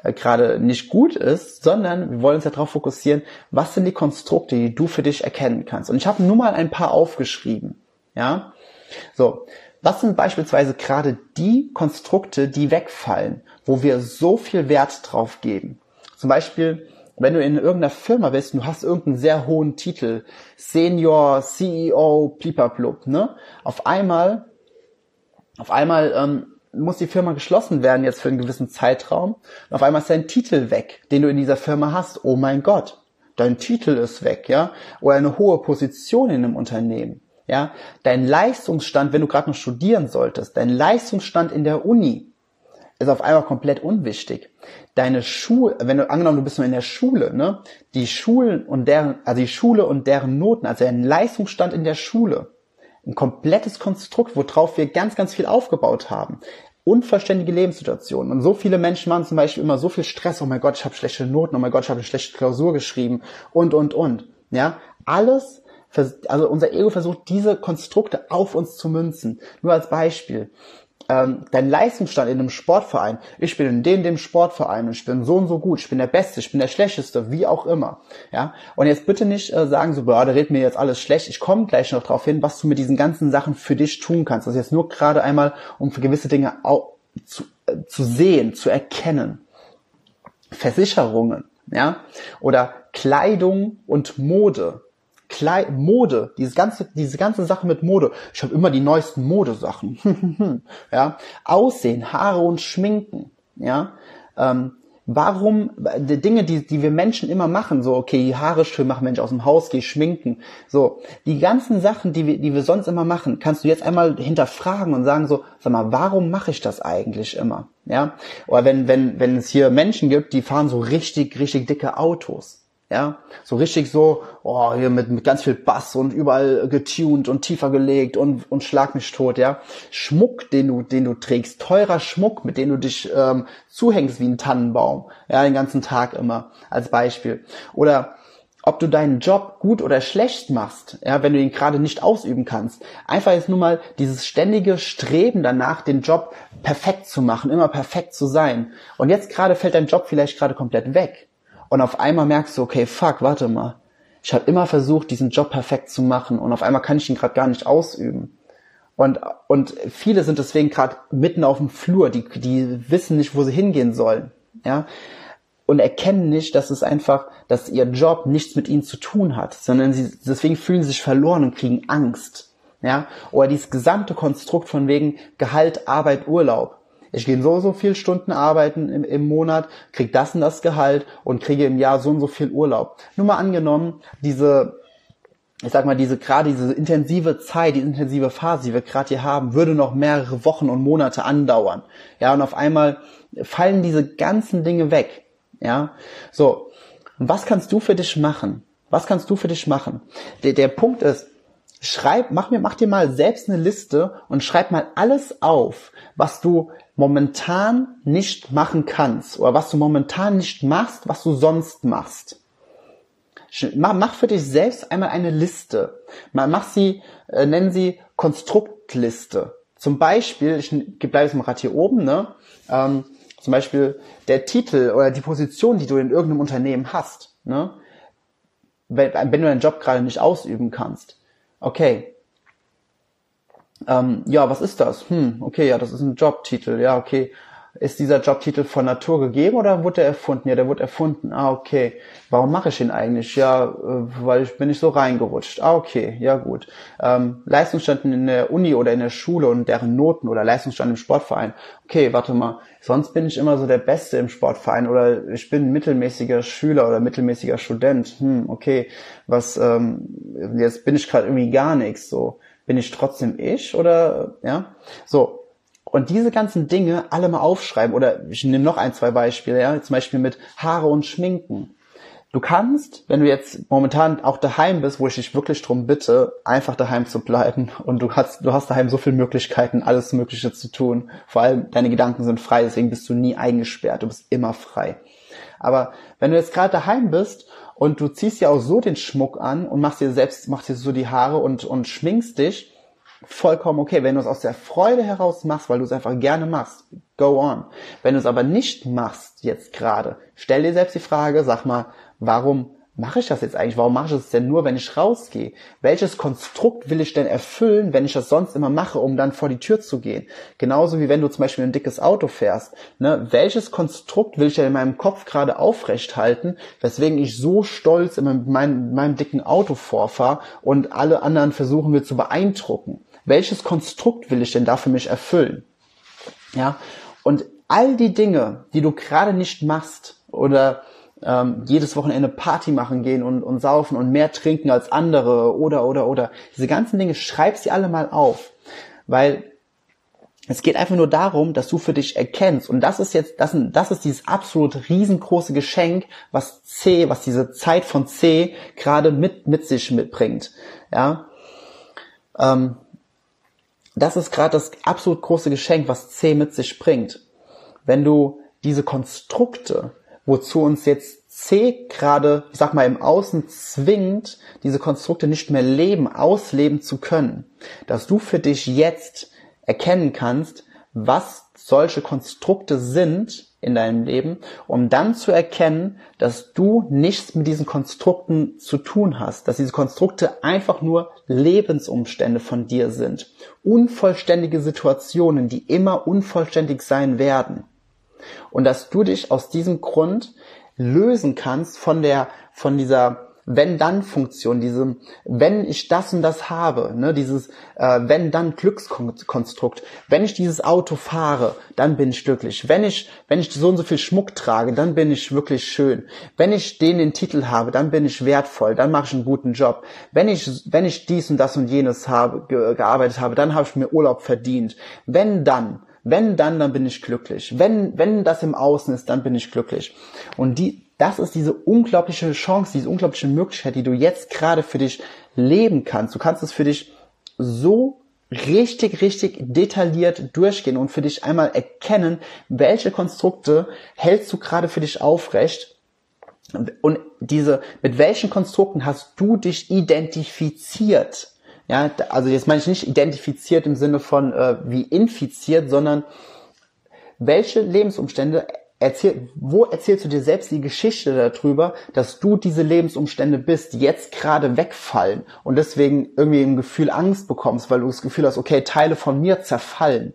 äh, gerade nicht gut ist, sondern wir wollen uns ja darauf fokussieren, was sind die Konstrukte, die du für dich erkennen kannst. Und ich habe nur mal ein paar aufgeschrieben. Ja, so, was sind beispielsweise gerade die Konstrukte, die wegfallen, wo wir so viel Wert drauf geben? Zum Beispiel wenn du in irgendeiner Firma bist und du hast irgendeinen sehr hohen Titel, Senior, CEO, Plipaplub, ne? Auf einmal, auf einmal ähm, muss die Firma geschlossen werden jetzt für einen gewissen Zeitraum. Und auf einmal ist dein Titel weg, den du in dieser Firma hast. Oh mein Gott, dein Titel ist weg, ja? Oder eine hohe Position in einem Unternehmen. Ja, dein Leistungsstand, wenn du gerade noch studieren solltest, dein Leistungsstand in der Uni, ist auf einmal komplett unwichtig. Deine Schule, wenn du angenommen, du bist nur in der Schule, ne, die Schulen und deren, also die Schule und deren Noten, also ein Leistungsstand in der Schule, ein komplettes Konstrukt, worauf wir ganz, ganz viel aufgebaut haben. Unverständliche Lebenssituationen. Und so viele Menschen machen zum Beispiel immer so viel Stress, oh mein Gott, ich habe schlechte Noten, oh mein Gott, ich habe eine schlechte Klausur geschrieben und, und, und. Ja, alles, also unser Ego versucht, diese Konstrukte auf uns zu münzen. Nur als Beispiel ähm, dein Leistungsstand in einem Sportverein, ich bin in dem, dem Sportverein und ich bin so und so gut, ich bin der Beste, ich bin der Schlechteste, wie auch immer. Ja, und jetzt bitte nicht äh, sagen so, boah, da redet mir jetzt alles schlecht. Ich komme gleich noch drauf hin, was du mit diesen ganzen Sachen für dich tun kannst. Das ist jetzt nur gerade einmal, um für gewisse Dinge auch zu, äh, zu sehen, zu erkennen. Versicherungen, ja, oder Kleidung und Mode. Kleid, Mode, diese ganze, diese ganze Sache mit Mode. Ich habe immer die neuesten Modesachen. ja, Aussehen, Haare und Schminken. Ja, ähm, warum die Dinge, die, die wir Menschen immer machen, so okay, Haare schön machen, Mensch aus dem Haus geh schminken, so die ganzen Sachen, die wir, die wir sonst immer machen, kannst du jetzt einmal hinterfragen und sagen so, sag mal, warum mache ich das eigentlich immer? Ja, oder wenn wenn wenn es hier Menschen gibt, die fahren so richtig richtig dicke Autos ja, so richtig so, oh, hier mit, mit ganz viel Bass und überall getuned und tiefer gelegt und, und schlag mich tot, ja. Schmuck, den du, den du trägst, teurer Schmuck, mit dem du dich ähm, zuhängst wie ein Tannenbaum, ja, den ganzen Tag immer, als Beispiel. Oder ob du deinen Job gut oder schlecht machst, ja, wenn du ihn gerade nicht ausüben kannst. Einfach jetzt nur mal dieses ständige Streben danach, den Job perfekt zu machen, immer perfekt zu sein. Und jetzt gerade fällt dein Job vielleicht gerade komplett weg und auf einmal merkst du, okay, fuck, warte mal. Ich habe immer versucht, diesen Job perfekt zu machen und auf einmal kann ich ihn gerade gar nicht ausüben. Und, und viele sind deswegen gerade mitten auf dem Flur, die, die wissen nicht, wo sie hingehen sollen. Ja? Und erkennen nicht, dass es einfach, dass ihr Job nichts mit ihnen zu tun hat, sondern sie, deswegen fühlen sie sich verloren und kriegen Angst. Ja? Oder dieses gesamte Konstrukt von wegen Gehalt, Arbeit, Urlaub ich gehe so so viel Stunden arbeiten im, im Monat, krieg das und das Gehalt und kriege im Jahr so und so viel Urlaub. Nur mal angenommen, diese ich sag mal, diese gerade diese intensive Zeit, diese intensive Phase, die wir gerade hier haben, würde noch mehrere Wochen und Monate andauern. Ja, und auf einmal fallen diese ganzen Dinge weg. Ja, so. Und was kannst du für dich machen? Was kannst du für dich machen? Der, der Punkt ist, schreib, mach mir, mach dir mal selbst eine Liste und schreib mal alles auf, was du momentan nicht machen kannst oder was du momentan nicht machst, was du sonst machst. Mach, für dich selbst einmal eine Liste. Mach sie, äh, nennen sie Konstruktliste. Zum Beispiel, ich bleibe jetzt mal gerade hier oben, ne? Ähm, zum Beispiel der Titel oder die Position, die du in irgendeinem Unternehmen hast. Ne? Wenn, wenn du deinen Job gerade nicht ausüben kannst. Okay. Ähm, ja, was ist das? Hm, okay, ja, das ist ein Jobtitel. Ja, okay ist dieser Jobtitel von Natur gegeben oder wurde er erfunden? Ja, der wurde erfunden. Ah, okay. Warum mache ich ihn eigentlich? Ja, äh, weil ich bin nicht so reingerutscht. Ah, okay, ja gut. Ähm, Leistungsstand in der Uni oder in der Schule und deren Noten oder Leistungsstand im Sportverein. Okay, warte mal. Sonst bin ich immer so der Beste im Sportverein oder ich bin mittelmäßiger Schüler oder mittelmäßiger Student. Hm, okay. Was, ähm, jetzt bin ich gerade irgendwie gar nichts. So, bin ich trotzdem ich oder ja? So, und diese ganzen Dinge alle mal aufschreiben oder ich nehme noch ein, zwei Beispiele, ja, zum Beispiel mit Haare und Schminken. Du kannst, wenn du jetzt momentan auch daheim bist, wo ich dich wirklich drum bitte, einfach daheim zu bleiben und du hast, du hast daheim so viele Möglichkeiten, alles Mögliche zu tun. Vor allem deine Gedanken sind frei, deswegen bist du nie eingesperrt, du bist immer frei. Aber wenn du jetzt gerade daheim bist und du ziehst ja auch so den Schmuck an und machst dir selbst, machst dir so die Haare und, und schminkst dich, vollkommen okay. Wenn du es aus der Freude heraus machst, weil du es einfach gerne machst, go on. Wenn du es aber nicht machst jetzt gerade, stell dir selbst die Frage, sag mal, warum mache ich das jetzt eigentlich? Warum mache ich das denn nur, wenn ich rausgehe? Welches Konstrukt will ich denn erfüllen, wenn ich das sonst immer mache, um dann vor die Tür zu gehen? Genauso wie wenn du zum Beispiel ein dickes Auto fährst. Ne? Welches Konstrukt will ich denn in meinem Kopf gerade aufrecht halten, weswegen ich so stolz in meinem, meinem, meinem dicken Auto vorfahre und alle anderen versuchen mir zu beeindrucken? Welches Konstrukt will ich denn da für mich erfüllen? Ja, und all die Dinge, die du gerade nicht machst oder ähm, jedes Wochenende Party machen gehen und, und saufen und mehr trinken als andere oder oder oder diese ganzen Dinge, schreib sie alle mal auf, weil es geht einfach nur darum, dass du für dich erkennst. Und das ist jetzt, das, das ist dieses absolut riesengroße Geschenk, was C, was diese Zeit von C gerade mit, mit sich mitbringt. Ja. Ähm, das ist gerade das absolut große Geschenk, was C mit sich bringt. Wenn du diese Konstrukte, wozu uns jetzt C gerade, ich sag mal, im Außen zwingt, diese Konstrukte nicht mehr leben, ausleben zu können, dass du für dich jetzt erkennen kannst, was solche Konstrukte sind in deinem Leben, um dann zu erkennen, dass du nichts mit diesen Konstrukten zu tun hast, dass diese Konstrukte einfach nur Lebensumstände von dir sind, unvollständige Situationen, die immer unvollständig sein werden. Und dass du dich aus diesem Grund lösen kannst von der, von dieser wenn-Dann-Funktion, diesem wenn ich das und das habe, ne, dieses äh, wenn-dann-Glückskonstrukt. Wenn ich dieses Auto fahre, dann bin ich glücklich. Wenn ich, wenn ich so und so viel Schmuck trage, dann bin ich wirklich schön. Wenn ich den den Titel habe, dann bin ich wertvoll, dann mache ich einen guten Job. Wenn ich, wenn ich dies und das und jenes habe, ge gearbeitet habe, dann habe ich mir Urlaub verdient. Wenn dann, wenn dann, dann bin ich glücklich. Wenn, wenn das im Außen ist, dann bin ich glücklich. Und die, das ist diese unglaubliche Chance, diese unglaubliche Möglichkeit, die du jetzt gerade für dich leben kannst. Du kannst es für dich so richtig, richtig detailliert durchgehen und für dich einmal erkennen, welche Konstrukte hältst du gerade für dich aufrecht und diese, mit welchen Konstrukten hast du dich identifiziert? Ja, also jetzt meine ich nicht identifiziert im Sinne von äh, wie infiziert, sondern welche Lebensumstände erzähl, wo erzählst du dir selbst die Geschichte darüber, dass du diese Lebensumstände bist, die jetzt gerade wegfallen und deswegen irgendwie ein Gefühl Angst bekommst, weil du das Gefühl hast, okay, Teile von mir zerfallen.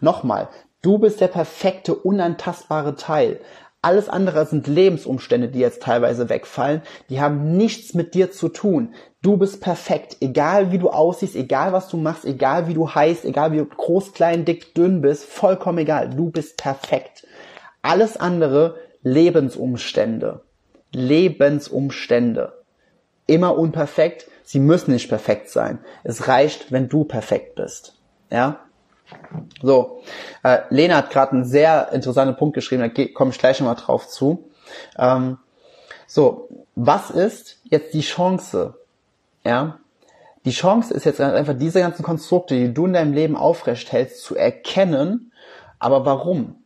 Nochmal, du bist der perfekte, unantastbare Teil. Alles andere sind Lebensumstände, die jetzt teilweise wegfallen. Die haben nichts mit dir zu tun. Du bist perfekt, egal wie du aussiehst, egal was du machst, egal wie du heißt, egal wie groß, klein, dick, dünn bist, vollkommen egal. Du bist perfekt. Alles andere Lebensumstände. Lebensumstände. Immer unperfekt. Sie müssen nicht perfekt sein. Es reicht, wenn du perfekt bist. Ja? So, äh, Lena hat gerade einen sehr interessanten Punkt geschrieben, da komme ich gleich nochmal drauf zu. Ähm, so, was ist jetzt die Chance? Ja, die Chance ist jetzt einfach diese ganzen Konstrukte, die du in deinem Leben aufrecht hältst, zu erkennen. Aber warum?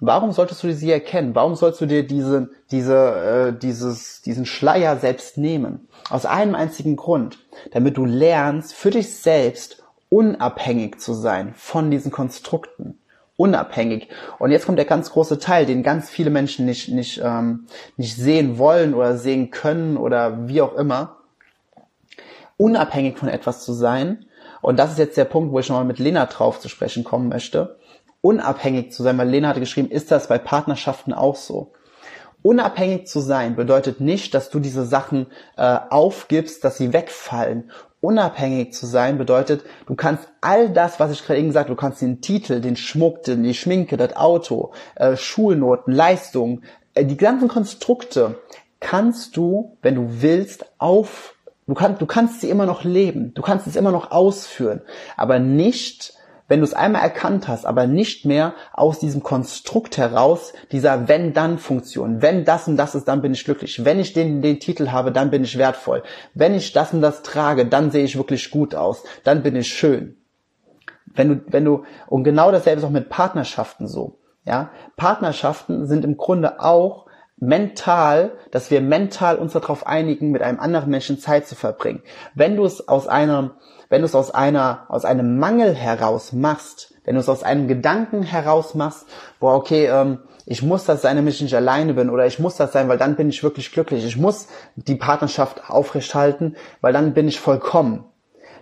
Warum solltest du sie erkennen? Warum sollst du dir diese, diese, äh, dieses, diesen Schleier selbst nehmen? Aus einem einzigen Grund, damit du lernst, für dich selbst unabhängig zu sein von diesen Konstrukten. Unabhängig. Und jetzt kommt der ganz große Teil, den ganz viele Menschen nicht, nicht, ähm, nicht sehen wollen oder sehen können oder wie auch immer. Unabhängig von etwas zu sein. Und das ist jetzt der Punkt, wo ich nochmal mit Lena drauf zu sprechen kommen möchte. Unabhängig zu sein, weil Lena hatte geschrieben, ist das bei Partnerschaften auch so? Unabhängig zu sein bedeutet nicht, dass du diese Sachen äh, aufgibst, dass sie wegfallen unabhängig zu sein bedeutet, du kannst all das, was ich gerade eben gesagt habe, du kannst den Titel, den Schmuck, den, die Schminke, das Auto, äh, Schulnoten, Leistungen, äh, die ganzen Konstrukte kannst du, wenn du willst, auf, du kannst, du kannst sie immer noch leben, du kannst es immer noch ausführen, aber nicht wenn du es einmal erkannt hast, aber nicht mehr aus diesem Konstrukt heraus, dieser Wenn-Dann-Funktion. Wenn das und das ist, dann bin ich glücklich. Wenn ich den, den Titel habe, dann bin ich wertvoll. Wenn ich das und das trage, dann sehe ich wirklich gut aus. Dann bin ich schön. Wenn du, wenn du, und genau dasselbe ist auch mit Partnerschaften so. Ja, Partnerschaften sind im Grunde auch mental, dass wir mental uns darauf einigen, mit einem anderen Menschen Zeit zu verbringen. Wenn du es aus einer wenn du es aus einer, aus einem Mangel heraus machst, wenn du es aus einem Gedanken heraus machst, boah, okay, ähm, ich muss das sein, damit ich nicht alleine bin oder ich muss das sein, weil dann bin ich wirklich glücklich. Ich muss die Partnerschaft aufrechthalten, weil dann bin ich vollkommen.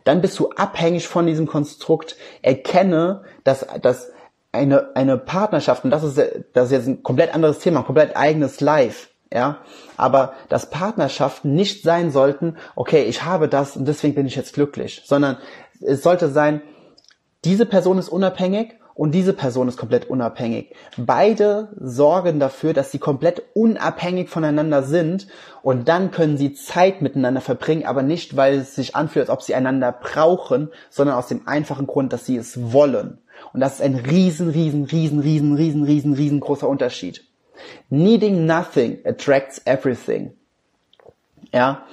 Dann bist du abhängig von diesem Konstrukt. Erkenne, dass, dass eine, eine Partnerschaft, und das ist, das ist jetzt ein komplett anderes Thema, ein komplett eigenes Life, ja, aber dass Partnerschaften nicht sein sollten, okay, ich habe das und deswegen bin ich jetzt glücklich, sondern es sollte sein, diese Person ist unabhängig und diese Person ist komplett unabhängig. Beide sorgen dafür, dass sie komplett unabhängig voneinander sind und dann können sie Zeit miteinander verbringen, aber nicht, weil es sich anfühlt, als ob sie einander brauchen, sondern aus dem einfachen Grund, dass sie es wollen. Und das ist ein riesen, riesen, riesen, riesen, riesen, riesen, riesengroßer Unterschied. Needing nothing attracts everything. Ja,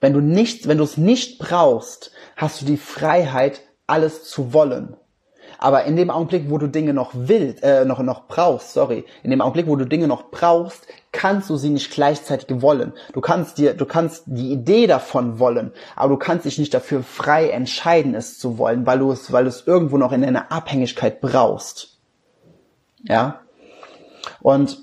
wenn du nichts, wenn du es nicht brauchst, hast du die Freiheit, alles zu wollen. Aber in dem Augenblick, wo du Dinge noch willst, äh, noch, noch brauchst, sorry, in dem Augenblick, wo du Dinge noch brauchst, kannst du sie nicht gleichzeitig wollen. Du kannst dir, du kannst die Idee davon wollen, aber du kannst dich nicht dafür frei entscheiden, es zu wollen, weil du es, weil du es irgendwo noch in einer Abhängigkeit brauchst. Ja? Und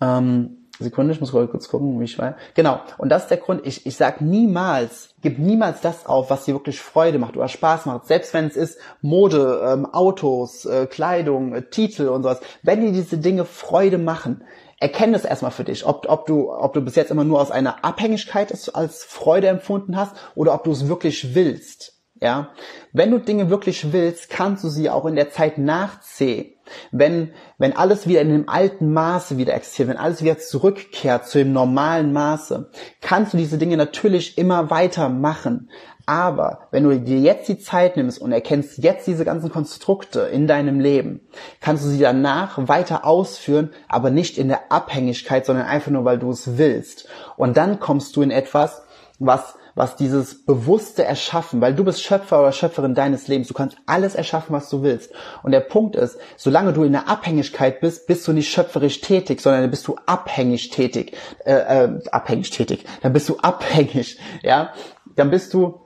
ähm, Sekunde, ich muss kurz gucken, wie ich war. Genau. Und das ist der Grund. Ich, ich sag niemals, gib niemals das auf, was dir wirklich Freude macht oder Spaß macht. Selbst wenn es ist Mode, ähm, Autos, äh, Kleidung, äh, Titel und sowas. Wenn dir diese Dinge Freude machen, erkenne es erstmal für dich, ob, ob du, ob du bis jetzt immer nur aus einer Abhängigkeit als Freude empfunden hast oder ob du es wirklich willst. Ja, wenn du Dinge wirklich willst, kannst du sie auch in der Zeit nachsehen. Wenn, wenn alles wieder in dem alten Maße wieder existiert, wenn alles wieder zurückkehrt zu dem normalen Maße, kannst du diese Dinge natürlich immer weiter machen. Aber wenn du dir jetzt die Zeit nimmst und erkennst jetzt diese ganzen Konstrukte in deinem Leben, kannst du sie danach weiter ausführen, aber nicht in der Abhängigkeit, sondern einfach nur, weil du es willst. Und dann kommst du in etwas, was was dieses bewusste Erschaffen, weil du bist Schöpfer oder Schöpferin deines Lebens, du kannst alles erschaffen, was du willst. Und der Punkt ist, solange du in der Abhängigkeit bist, bist du nicht schöpferisch tätig, sondern bist du abhängig tätig, äh, äh, abhängig tätig, dann bist du abhängig, ja, dann bist du,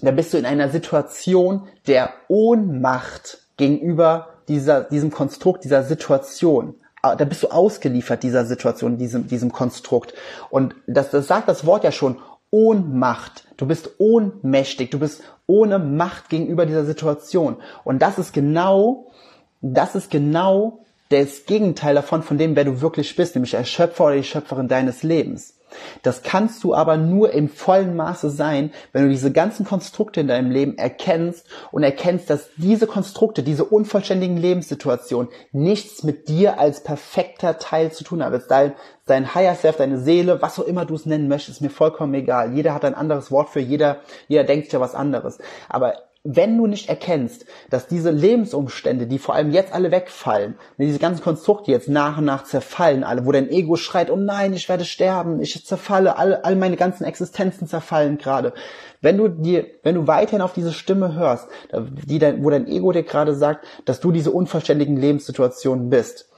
dann bist du in einer Situation der Ohnmacht gegenüber dieser, diesem Konstrukt, dieser Situation ah, da bist du ausgeliefert dieser Situation, diesem, diesem Konstrukt. Und das, das sagt das Wort ja schon, Ohnmacht. Du bist ohnmächtig. Du bist ohne Macht gegenüber dieser Situation. Und das ist genau, das ist genau das Gegenteil davon, von dem, wer du wirklich bist, nämlich der Schöpfer oder die Schöpferin deines Lebens. Das kannst du aber nur im vollen Maße sein, wenn du diese ganzen Konstrukte in deinem Leben erkennst und erkennst, dass diese Konstrukte, diese unvollständigen Lebenssituationen nichts mit dir als perfekter Teil zu tun haben. Dein, dein Higher Self, deine Seele, was auch immer du es nennen möchtest, ist mir vollkommen egal. Jeder hat ein anderes Wort für jeder, jeder denkt ja was anderes. Aber wenn du nicht erkennst, dass diese Lebensumstände, die vor allem jetzt alle wegfallen, diese ganzen Konstrukte jetzt nach und nach zerfallen, alle, wo dein Ego schreit, oh nein, ich werde sterben, ich zerfalle, all, all meine ganzen Existenzen zerfallen gerade. Wenn du dir, wenn du weiterhin auf diese Stimme hörst, die dein, wo dein Ego dir gerade sagt, dass du diese unverständigen Lebenssituationen bist,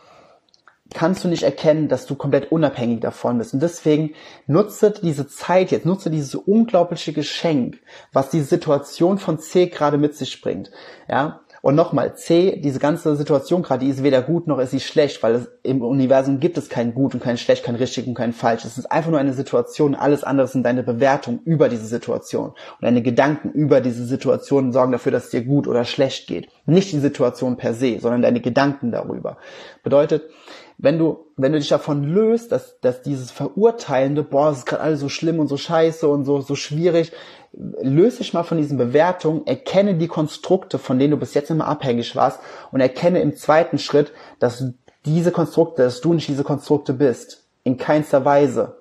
kannst du nicht erkennen, dass du komplett unabhängig davon bist. Und deswegen nutze diese Zeit jetzt, nutze dieses unglaubliche Geschenk, was die Situation von C gerade mit sich bringt. Ja, und nochmal, C, diese ganze Situation gerade, die ist weder gut noch ist sie schlecht, weil es, im Universum gibt es kein Gut und kein Schlecht, kein Richtig und kein Falsch. Es ist einfach nur eine Situation, alles andere sind deine Bewertung über diese Situation. Und deine Gedanken über diese Situation sorgen dafür, dass es dir gut oder schlecht geht. Nicht die Situation per se, sondern deine Gedanken darüber. Bedeutet, wenn du, wenn du dich davon löst, dass, dass dieses Verurteilende, boah, es ist gerade alles so schlimm und so scheiße und so, so schwierig, löse dich mal von diesen Bewertungen, erkenne die Konstrukte, von denen du bis jetzt immer abhängig warst und erkenne im zweiten Schritt, dass diese Konstrukte, dass du nicht diese Konstrukte bist. In keinster Weise.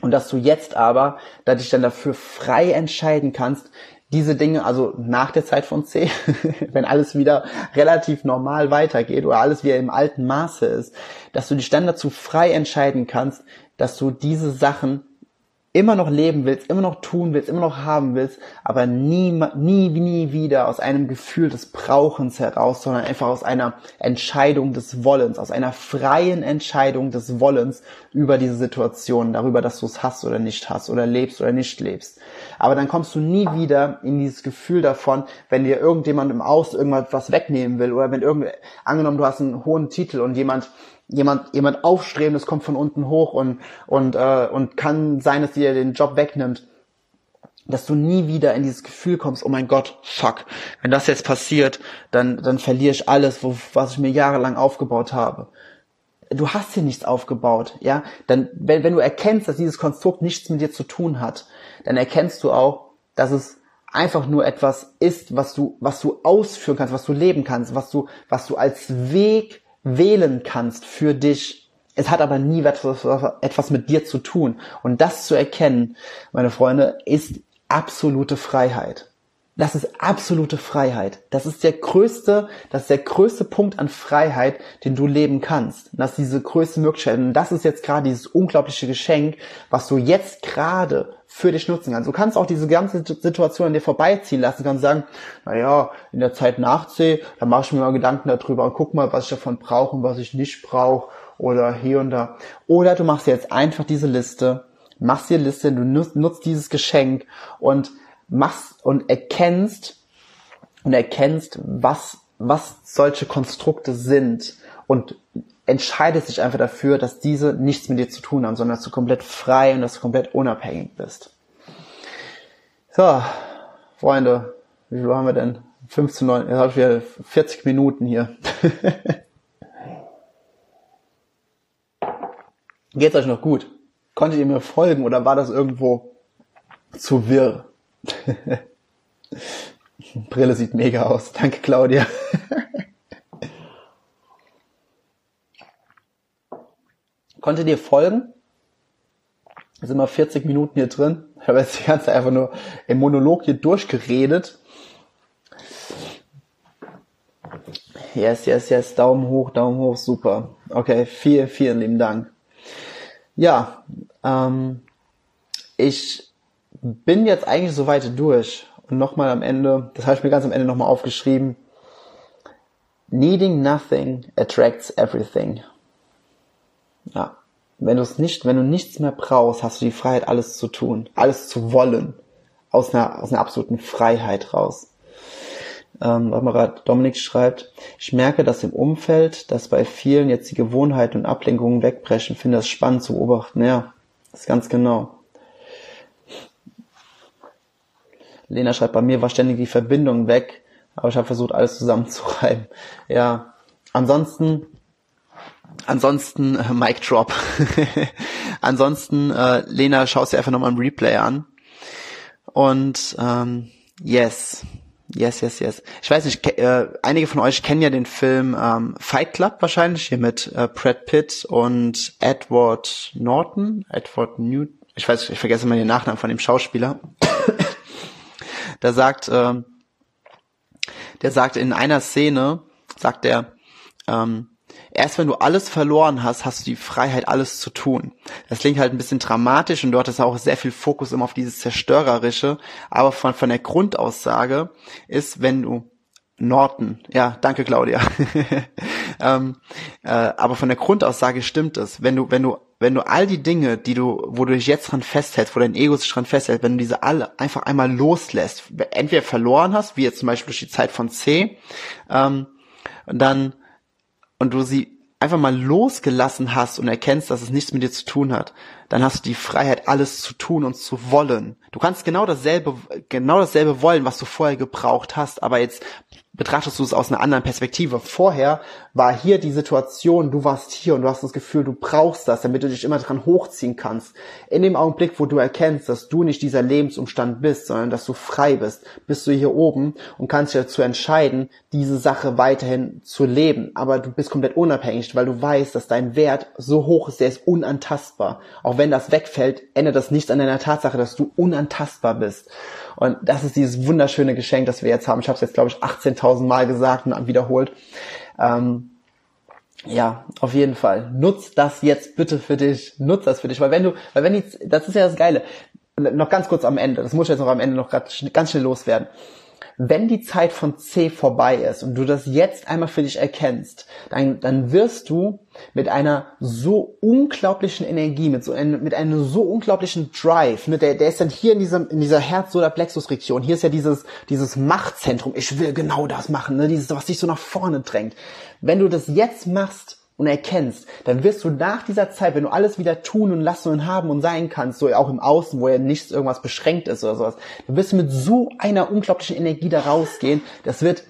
Und dass du jetzt aber, da dich dann dafür frei entscheiden kannst, diese Dinge, also nach der Zeit von C, wenn alles wieder relativ normal weitergeht oder alles wieder im alten Maße ist, dass du dich dann dazu frei entscheiden kannst, dass du diese Sachen immer noch leben willst, immer noch tun willst, immer noch haben willst, aber nie, nie, nie wieder aus einem Gefühl des Brauchens heraus, sondern einfach aus einer Entscheidung des Wollens, aus einer freien Entscheidung des Wollens über diese Situation, darüber, dass du es hast oder nicht hast oder lebst oder nicht lebst. Aber dann kommst du nie wieder in dieses Gefühl davon, wenn dir irgendjemand im Aus irgendwas was wegnehmen will oder wenn irgend, angenommen du hast einen hohen Titel und jemand jemand, jemand Aufstrebendes kommt von unten hoch und, und, äh, und kann sein, dass dir den Job wegnimmt, dass du nie wieder in dieses Gefühl kommst, oh mein Gott, fuck, wenn das jetzt passiert, dann, dann verliere ich alles, wo, was ich mir jahrelang aufgebaut habe. Du hast hier nichts aufgebaut, ja? Dann, wenn, wenn du erkennst, dass dieses Konstrukt nichts mit dir zu tun hat, dann erkennst du auch, dass es einfach nur etwas ist, was du, was du ausführen kannst, was du leben kannst, was du, was du als Weg wählen kannst für dich. Es hat aber nie etwas mit dir zu tun. Und das zu erkennen, meine Freunde, ist absolute Freiheit. Das ist absolute Freiheit. Das ist der größte, das ist der größte Punkt an Freiheit, den du leben kannst. Das ist diese größte Möglichkeit. Und das ist jetzt gerade dieses unglaubliche Geschenk, was du jetzt gerade für dich nutzen kannst. Du kannst auch diese ganze Situation an dir vorbeiziehen lassen, kannst sagen, naja, in der Zeit nach C, da mache ich mir mal Gedanken darüber und guck mal, was ich davon brauche und was ich nicht brauche oder hier und da. Oder du machst jetzt einfach diese Liste, machst dir Liste, du nutzt dieses Geschenk und machst und erkennst und erkennst, was, was solche Konstrukte sind und entscheidest dich einfach dafür, dass diese nichts mit dir zu tun haben, sondern dass du komplett frei und dass du komplett unabhängig bist. So, Freunde, wie viel haben wir denn? 15, 9, jetzt habe ich wieder 40 Minuten hier. Geht's euch noch gut? Konntet ihr mir folgen oder war das irgendwo zu wirr? Brille sieht mega aus. Danke, Claudia. Konntet ihr folgen? Sind wir 40 Minuten hier drin. Ich habe jetzt die ganze Zeit einfach nur im Monolog hier durchgeredet. Yes, yes, yes. Daumen hoch, Daumen hoch, super. Okay, vielen, vielen lieben Dank. Ja, ähm, ich bin jetzt eigentlich soweit durch. Und nochmal am Ende, das habe ich mir ganz am Ende nochmal aufgeschrieben. Needing nothing attracts everything. Ja. Wenn du es nicht, wenn du nichts mehr brauchst, hast du die Freiheit, alles zu tun, alles zu wollen. Aus einer, aus einer absoluten Freiheit raus. Ähm, was mal Dominik schreibt, ich merke, dass im Umfeld, dass bei vielen jetzt die Gewohnheiten und Ablenkungen wegbrechen, finde das spannend zu beobachten. Ja, das ist ganz genau. Lena schreibt, bei mir war ständig die Verbindung weg, aber ich habe versucht, alles zusammenzureiben. Ja, ansonsten ansonsten äh, Mic Drop. ansonsten, äh, Lena, schaust dir einfach nochmal im Replay an. Und ähm, yes, yes, yes, yes. Ich weiß nicht, äh, einige von euch kennen ja den Film ähm, Fight Club wahrscheinlich, hier mit äh, Brad Pitt und Edward Norton, Edward Newton. Ich weiß, ich vergesse mal den Nachnamen von dem Schauspieler. Da sagt, äh, der sagt in einer Szene, sagt er, ähm, erst wenn du alles verloren hast, hast du die Freiheit, alles zu tun. Das klingt halt ein bisschen dramatisch und dort ist auch sehr viel Fokus immer auf dieses Zerstörerische. Aber von, von der Grundaussage ist, wenn du Norton, ja, danke Claudia. ähm, äh, aber von der Grundaussage stimmt es. Wenn du, wenn du, wenn du all die Dinge, die du, wo du dich jetzt dran festhältst, wo dein Ego sich dran festhält, wenn du diese alle einfach einmal loslässt, entweder verloren hast, wie jetzt zum Beispiel durch die Zeit von C, ähm, dann und du sie einfach mal losgelassen hast und erkennst, dass es nichts mit dir zu tun hat, dann hast du die Freiheit, alles zu tun und zu wollen. Du kannst genau dasselbe, genau dasselbe wollen, was du vorher gebraucht hast, aber jetzt betrachtest du es aus einer anderen Perspektive. Vorher war hier die Situation, du warst hier und du hast das Gefühl, du brauchst das, damit du dich immer dran hochziehen kannst. In dem Augenblick, wo du erkennst, dass du nicht dieser Lebensumstand bist, sondern dass du frei bist, bist du hier oben und kannst dich dazu entscheiden, diese Sache weiterhin zu leben. Aber du bist komplett unabhängig, weil du weißt, dass dein Wert so hoch ist, der ist unantastbar. Auch wenn das wegfällt, ändert das nichts an deiner Tatsache, dass du unantastbar bist. Und das ist dieses wunderschöne Geschenk, das wir jetzt haben. Ich habe es jetzt, glaube ich, 18.000 Mal gesagt und wiederholt. Ähm, ja, auf jeden Fall. Nutz das jetzt bitte für dich. Nutz das für dich, weil wenn du, weil wenn jetzt, das ist ja das Geile. Noch ganz kurz am Ende. Das muss ich jetzt noch am Ende noch ganz schnell loswerden wenn die Zeit von C vorbei ist und du das jetzt einmal für dich erkennst, dann, dann wirst du mit einer so unglaublichen Energie, mit so einem, mit einem so unglaublichen Drive, ne, der, der ist dann hier in diesem, in dieser Herz-Solar-Plexus-Region. Hier ist ja dieses, dieses Machtzentrum. Ich will genau das machen, ne, dieses, was dich so nach vorne drängt. Wenn du das jetzt machst, und erkennst, dann wirst du nach dieser Zeit, wenn du alles wieder tun und lassen und haben und sein kannst, so auch im Außen, wo ja nichts irgendwas beschränkt ist oder sowas, dann wirst du mit so einer unglaublichen Energie da rausgehen. Das wird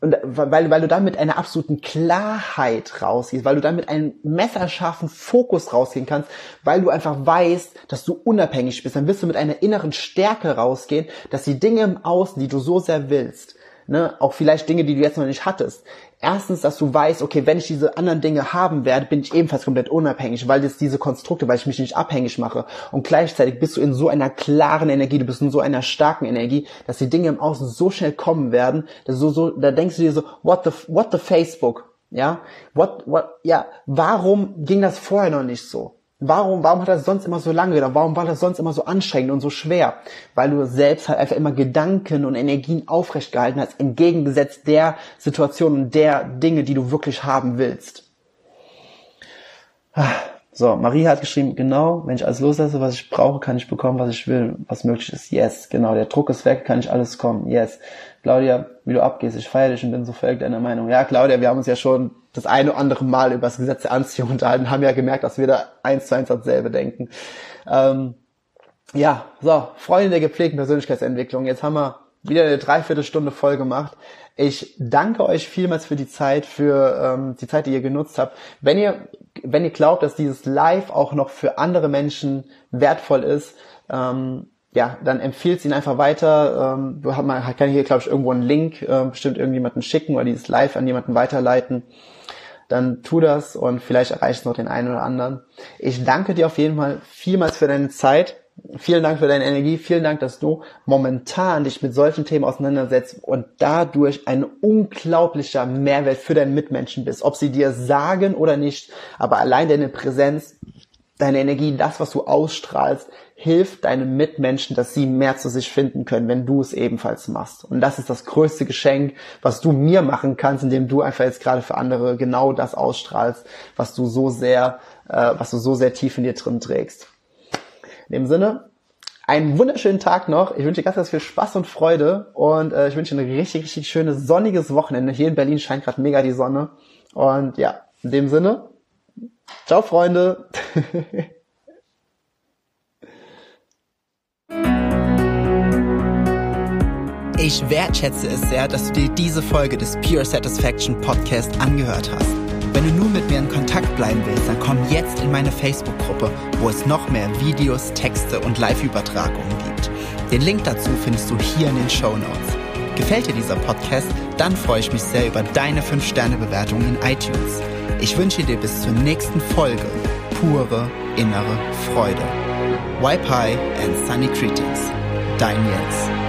und weil, weil du dann mit einer absoluten Klarheit rausgehst, weil du dann mit einem messerscharfen Fokus rausgehen kannst, weil du einfach weißt, dass du unabhängig bist, dann wirst du mit einer inneren Stärke rausgehen, dass die Dinge im Außen, die du so sehr willst, ne, auch vielleicht Dinge, die du jetzt noch nicht hattest. Erstens, dass du weißt, okay, wenn ich diese anderen Dinge haben werde, bin ich ebenfalls komplett unabhängig, weil jetzt diese Konstrukte, weil ich mich nicht abhängig mache. Und gleichzeitig bist du in so einer klaren Energie, du bist in so einer starken Energie, dass die Dinge im Außen so schnell kommen werden, dass so, so, da denkst du dir so, what the, what the Facebook? Ja, what, what, ja, warum ging das vorher noch nicht so? Warum, warum hat das sonst immer so lange gedauert? Warum war das sonst immer so anstrengend und so schwer? Weil du selbst halt einfach immer Gedanken und Energien aufrecht gehalten hast, entgegengesetzt der Situation und der Dinge, die du wirklich haben willst. So, Marie hat geschrieben, genau, wenn ich alles loslasse, was ich brauche, kann ich bekommen, was ich will, was möglich ist. Yes, genau, der Druck ist weg, kann ich alles kommen. Yes. Claudia, wie du abgehst, ich feiere dich und bin so völlig deiner Meinung. Ja, Claudia, wir haben uns ja schon das eine oder andere Mal über das Gesetz der Anziehung unterhalten, haben ja gemerkt, dass wir da eins zu eins dasselbe denken. Ähm, ja, so, Freunde der gepflegten Persönlichkeitsentwicklung. Jetzt haben wir wieder eine Dreiviertelstunde voll gemacht. Ich danke euch vielmals für die Zeit, für ähm, die Zeit, die ihr genutzt habt. Wenn ihr, wenn ihr glaubt, dass dieses Live auch noch für andere Menschen wertvoll ist, ähm, ja, dann empfiehlt ihn einfach weiter. Ähm, man kann hier, glaube ich, irgendwo einen Link äh, bestimmt irgendjemanden schicken oder dieses Live an jemanden weiterleiten. Dann tu das und vielleicht erreichst du noch den einen oder anderen. Ich danke dir auf jeden Fall vielmals für deine Zeit. Vielen Dank für deine Energie. Vielen Dank, dass du momentan dich mit solchen Themen auseinandersetzt und dadurch ein unglaublicher Mehrwert für deinen Mitmenschen bist. Ob sie dir sagen oder nicht, aber allein deine Präsenz, deine Energie, das, was du ausstrahlst, hilft deinen Mitmenschen, dass sie mehr zu sich finden können, wenn du es ebenfalls machst. Und das ist das größte Geschenk, was du mir machen kannst, indem du einfach jetzt gerade für andere genau das ausstrahlst, was du so sehr, äh, was du so sehr tief in dir drin trägst. In dem Sinne, einen wunderschönen Tag noch. Ich wünsche dir ganz, ganz viel Spaß und Freude und äh, ich wünsche dir ein richtig, richtig schönes sonniges Wochenende. Hier in Berlin scheint gerade mega die Sonne. Und ja, in dem Sinne, ciao Freunde. Ich wertschätze es sehr, dass du dir diese Folge des Pure Satisfaction Podcast angehört hast. Wenn du nun mit mir in Kontakt bleiben willst, dann komm jetzt in meine Facebook-Gruppe, wo es noch mehr Videos, Texte und Live-Übertragungen gibt. Den Link dazu findest du hier in den Show Notes. Gefällt dir dieser Podcast? Dann freue ich mich sehr über deine 5-Sterne-Bewertung in iTunes. Ich wünsche dir bis zur nächsten Folge pure innere Freude. Wipe High and Sunny Greetings. Dein Jens.